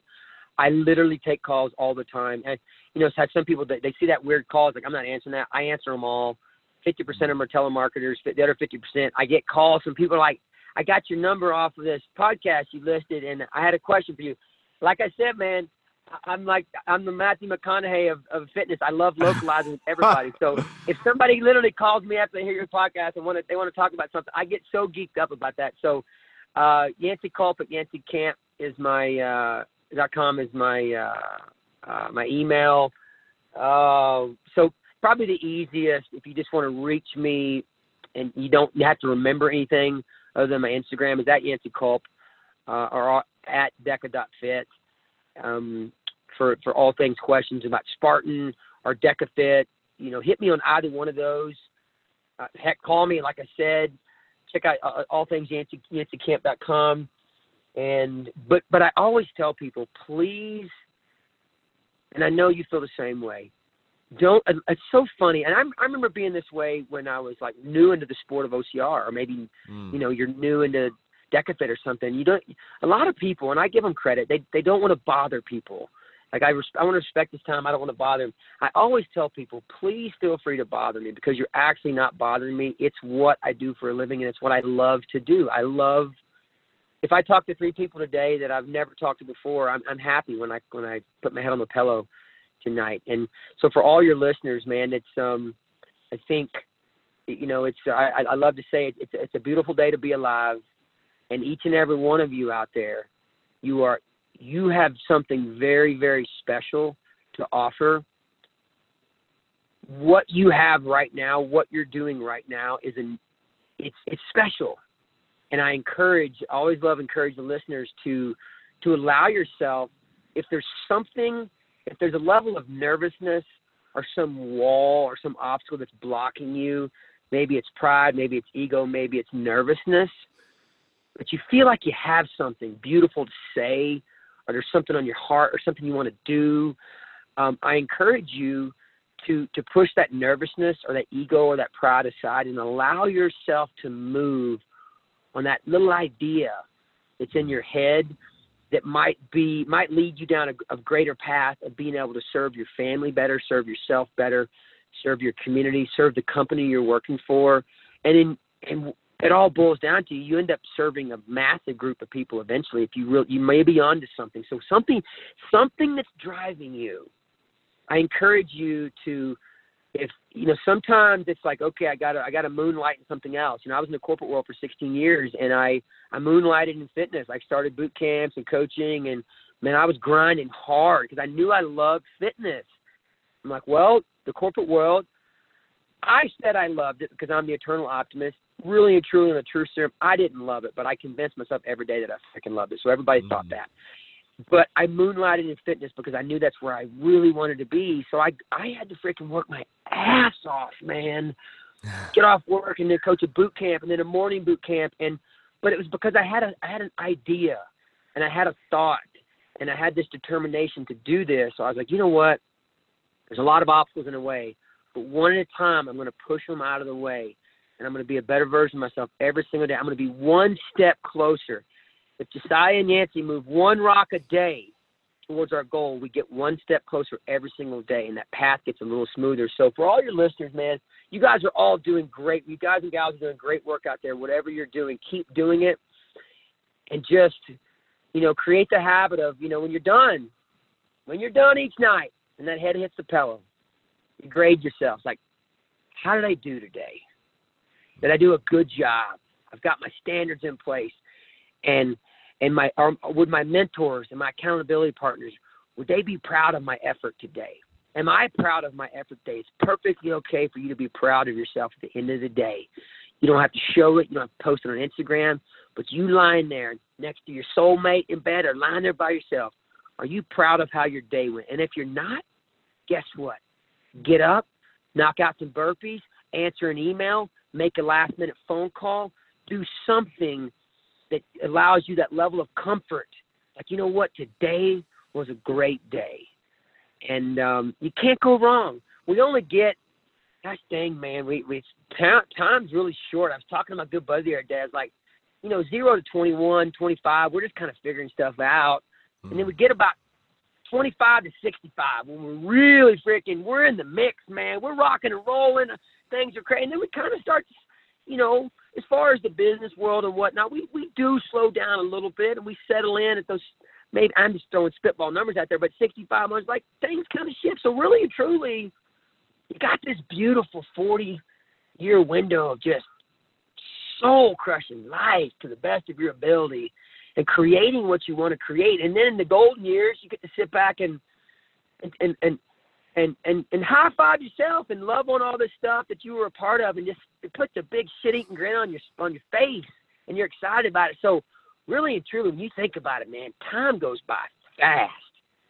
I literally take calls all the time. And you know, had some people that they see that weird calls like I'm not answering that. I answer them all. 50% of them are telemarketers. The other 50%, I get calls from people like, I got your number off of this podcast you listed, and I had a question for you. Like I said, man, I'm like I'm the Matthew McConaughey of, of fitness. I love localizing with everybody. So if somebody literally calls me after they hear your podcast and want to they want to talk about something, I get so geeked up about that. So uh, Yancy Culp at Yancy Camp is my uh, dot com is my uh, uh, my email. Uh, so probably the easiest if you just want to reach me and you don't you have to remember anything other than my Instagram is at Yancy Culp uh, or at Deca.fit. Um, for for all things questions about Spartan or DecaFit. You know, hit me on either one of those. Uh, heck, call me. Like I said, check out uh, all things Yancy, YancyCamp.com. And but but I always tell people, please, and I know you feel the same way. Don't. It's so funny, and I I remember being this way when I was like new into the sport of OCR, or maybe mm. you know you're new into DecaFit or something. You don't. A lot of people, and I give them credit. They they don't want to bother people. Like I, res- I want to respect his time. I don't want to bother him. I always tell people, please feel free to bother me because you're actually not bothering me. It's what I do for a living and it's what I love to do. I love. If I talk to three people today that I've never talked to before, I'm, I'm happy when I when I put my head on the pillow tonight. And so for all your listeners, man, it's um, I think, you know, it's I I love to say it, it's it's a beautiful day to be alive, and each and every one of you out there, you are you have something very, very special to offer. What you have right now, what you're doing right now is an it's it's special. And I encourage, always love encourage the listeners to to allow yourself if there's something, if there's a level of nervousness or some wall or some obstacle that's blocking you, maybe it's pride, maybe it's ego, maybe it's nervousness, but you feel like you have something beautiful to say, or there's something on your heart or something you want to do, um, I encourage you to to push that nervousness or that ego or that pride aside and allow yourself to move on that little idea that's in your head that might be might lead you down a, a greater path of being able to serve your family better, serve yourself better, serve your community, serve the company you're working for, and in and it all boils down to you end up serving a massive group of people eventually if you real you may be onto something. So something something that's driving you i encourage you to if you know sometimes it's like okay i gotta i gotta moonlight in something else. You know i was in the corporate world for 16 years and i i moonlighted in fitness. I started boot camps and coaching and man i was grinding hard because i knew i loved fitness. I'm like well the corporate world I said I loved it because I'm the eternal optimist really and truly in the true serum, I didn't love it, but I convinced myself every day that I freaking loved it. So everybody mm. thought that. But I moonlighted in fitness because I knew that's where I really wanted to be. So I I had to freaking work my ass off, man. Get off work and then coach a boot camp and then a morning boot camp and but it was because I had a I had an idea. and I had a thought, and I had this determination to do this. So I was like, you know what? There's a lot of obstacles in the way, but one at a time, I'm going to push them out of the way, and I'm going to be a better version of myself every single day. I'm going to be one step closer. If Josiah and Yancy move one rock a day towards our goal, we get one step closer every single day, and that path gets a little smoother. So for all your listeners, man, you guys are all doing great. You guys and gals are doing great work out there. Whatever you're doing, keep doing it, and just you know, create the habit of you know when you're done, when you're done each night, and that head hits the pillow, you grade yourself. Like, how did I do today? Did I do a good job? I've got my standards in place, and and my um, would my mentors and my accountability partners would they be proud of my effort today? Am I proud of my effort today? It's perfectly okay for you to be proud of yourself at the end of the day. You don't have to show it. You don't have to post it on Instagram. But you lying there next to your soulmate in bed or lying there by yourself, are you proud of how your day went? And if you're not, guess what? Get up, knock out some burpees, answer an email, make a last minute phone call, do something that allows you that level of comfort. Like, you know what? Today was a great day. And um, you can't go wrong. We only get, gosh dang, man, we, we time's really short. I was talking to my good buddy the other day. I was like, you know, zero to 21, 25, we're just kind of figuring stuff out. Mm. And then we get about 25 to 65 when we're really freaking, we're in the mix, man. We're rocking and rolling. Things are crazy. And then we kind of start, you know, as far as the business world and whatnot, we, we do slow down a little bit and we settle in at those, maybe I'm just throwing spitball numbers out there, but 65 months, like things kind of shift. So really and truly, you got this beautiful 40 year window of just soul crushing life to the best of your ability and creating what you want to create. And then in the golden years, you get to sit back and and and and and and, and high five yourself and love on all this stuff that you were a part of, and just it puts a big shit eating grin on your on your face, and you're excited about it. So really and truly, when you think about it, man, time goes by fast.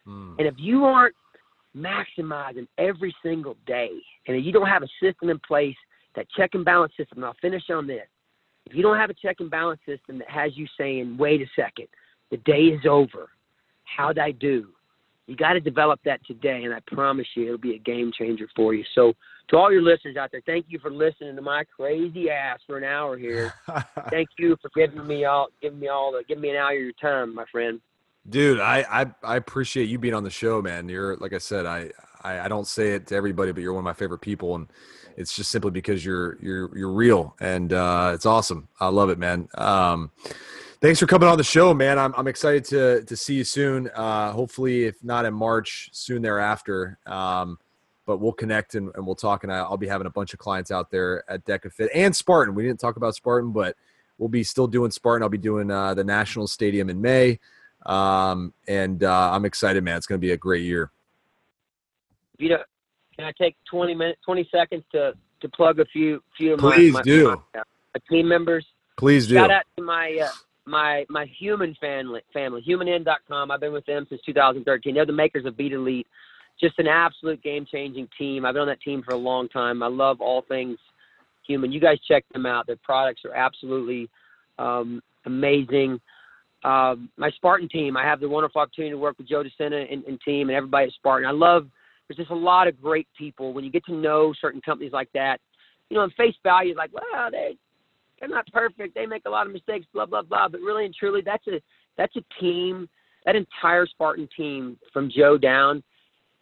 Mm. And if you aren't maximizing every single day, and you don't have a system in place, that check and balance system, and I'll finish on this if you don't have a check and balance system that has you saying, wait a second, the day is over, how'd I do? You got to develop that today, and I promise you it'll be a game changer for you. So, to all your listeners out there, thank you for listening to my crazy ass for an hour here. thank you for giving me all, giving me all, the, giving me an hour of your time, my friend. Dude, I, I I appreciate you being on the show, man. You're like I said, I, I I don't say it to everybody, but you're one of my favorite people, and it's just simply because you're you're you're real and uh, it's awesome. I love it, man. Um, thanks for coming on the show, man. I'm I'm excited to to see you soon. Uh, hopefully, if not in March, soon thereafter. Um, but we'll connect and, and we'll talk. And I'll be having a bunch of clients out there at DecaFit and Spartan. We didn't talk about Spartan, but we'll be still doing Spartan. I'll be doing uh, the National Stadium in May. Um, and uh, I'm excited, man. It's going to be a great year. Know, can I take 20 minutes, 20 seconds to, to plug a few few of Please my, do. My, uh, my, team members? Please do. Shout out to my uh, my my human family family humann.com. I've been with them since 2013. They're the makers of BeetElite. Just an absolute game changing team. I've been on that team for a long time. I love all things human. You guys check them out. Their products are absolutely um, amazing. Um, my Spartan team, I have the wonderful opportunity to work with Joe DeSena and, and team and everybody at Spartan. I love there's just a lot of great people. When you get to know certain companies like that, you know, in face value, like, well, they they're not perfect. They make a lot of mistakes, blah blah blah. But really and truly, that's a that's a team. That entire Spartan team, from Joe down,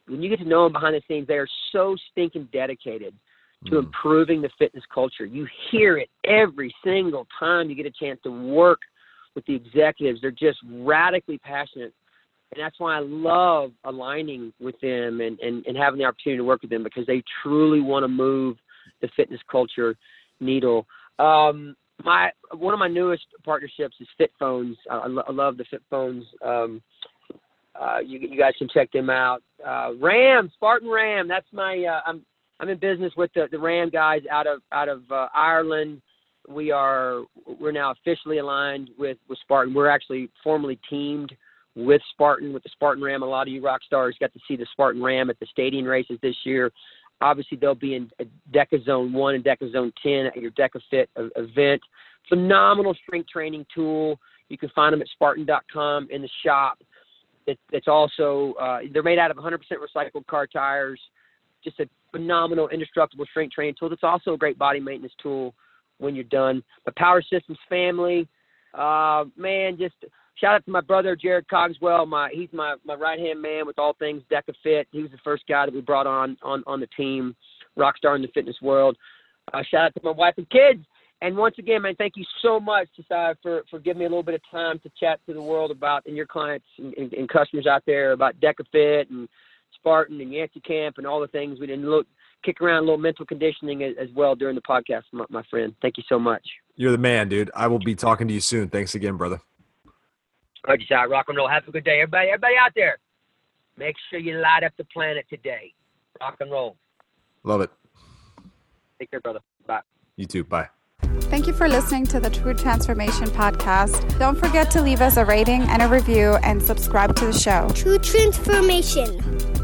when you get to know them behind the scenes, they are so stinking dedicated to mm. improving the fitness culture. You hear it every single time you get a chance to work with the executives. They're just radically passionate and that's why I love aligning with them and, and, and having the opportunity to work with them because they truly want to move the fitness culture needle. Um, my one of my newest partnerships is FitPhones. I, I love the FitPhones. Um, uh, you, you guys can check them out. Uh, Ram, Spartan Ram. That's my. Uh, I'm I'm in business with the, the Ram guys out of out of uh, Ireland. We are we're now officially aligned with with Spartan. We're actually formally teamed with Spartan, with the Spartan Ram. A lot of you rock stars got to see the Spartan Ram at the stadium races this year. Obviously, they'll be in DECA Zone 1 and DECA Zone 10 at your DECA Fit event. Phenomenal strength training tool. You can find them at Spartan.com in the shop. It, it's also uh, they're made out of 100% recycled car tires. Just a phenomenal indestructible strength training tool. It's also a great body maintenance tool when you're done. The Power Systems family, uh, man, just shout out to my brother Jared Cogswell. My he's my my right hand man with all things DecaFit. He was the first guy that we brought on on on the team, rock star in the fitness world. Uh, shout out to my wife and kids. And once again, man, thank you so much, Josiah, for, for giving me a little bit of time to chat to the world about and your clients and, and, and customers out there about DecaFit and Spartan and Yancy Camp and all the things we didn't look kick around a little mental conditioning as, as well during the podcast, my, my, friend. Thank you so much. You're the man, dude. I will be talking to you soon. Thanks again, brother. All right, Josiah, rock and roll. Have a good day, everybody. Everybody out there, make sure you light up the planet today. Rock and roll. Love it. Take care, brother. Bye. You too. Bye. Thank you for listening to the True Transformation Podcast. Don't forget to leave us a rating and a review and subscribe to the show. True Transformation.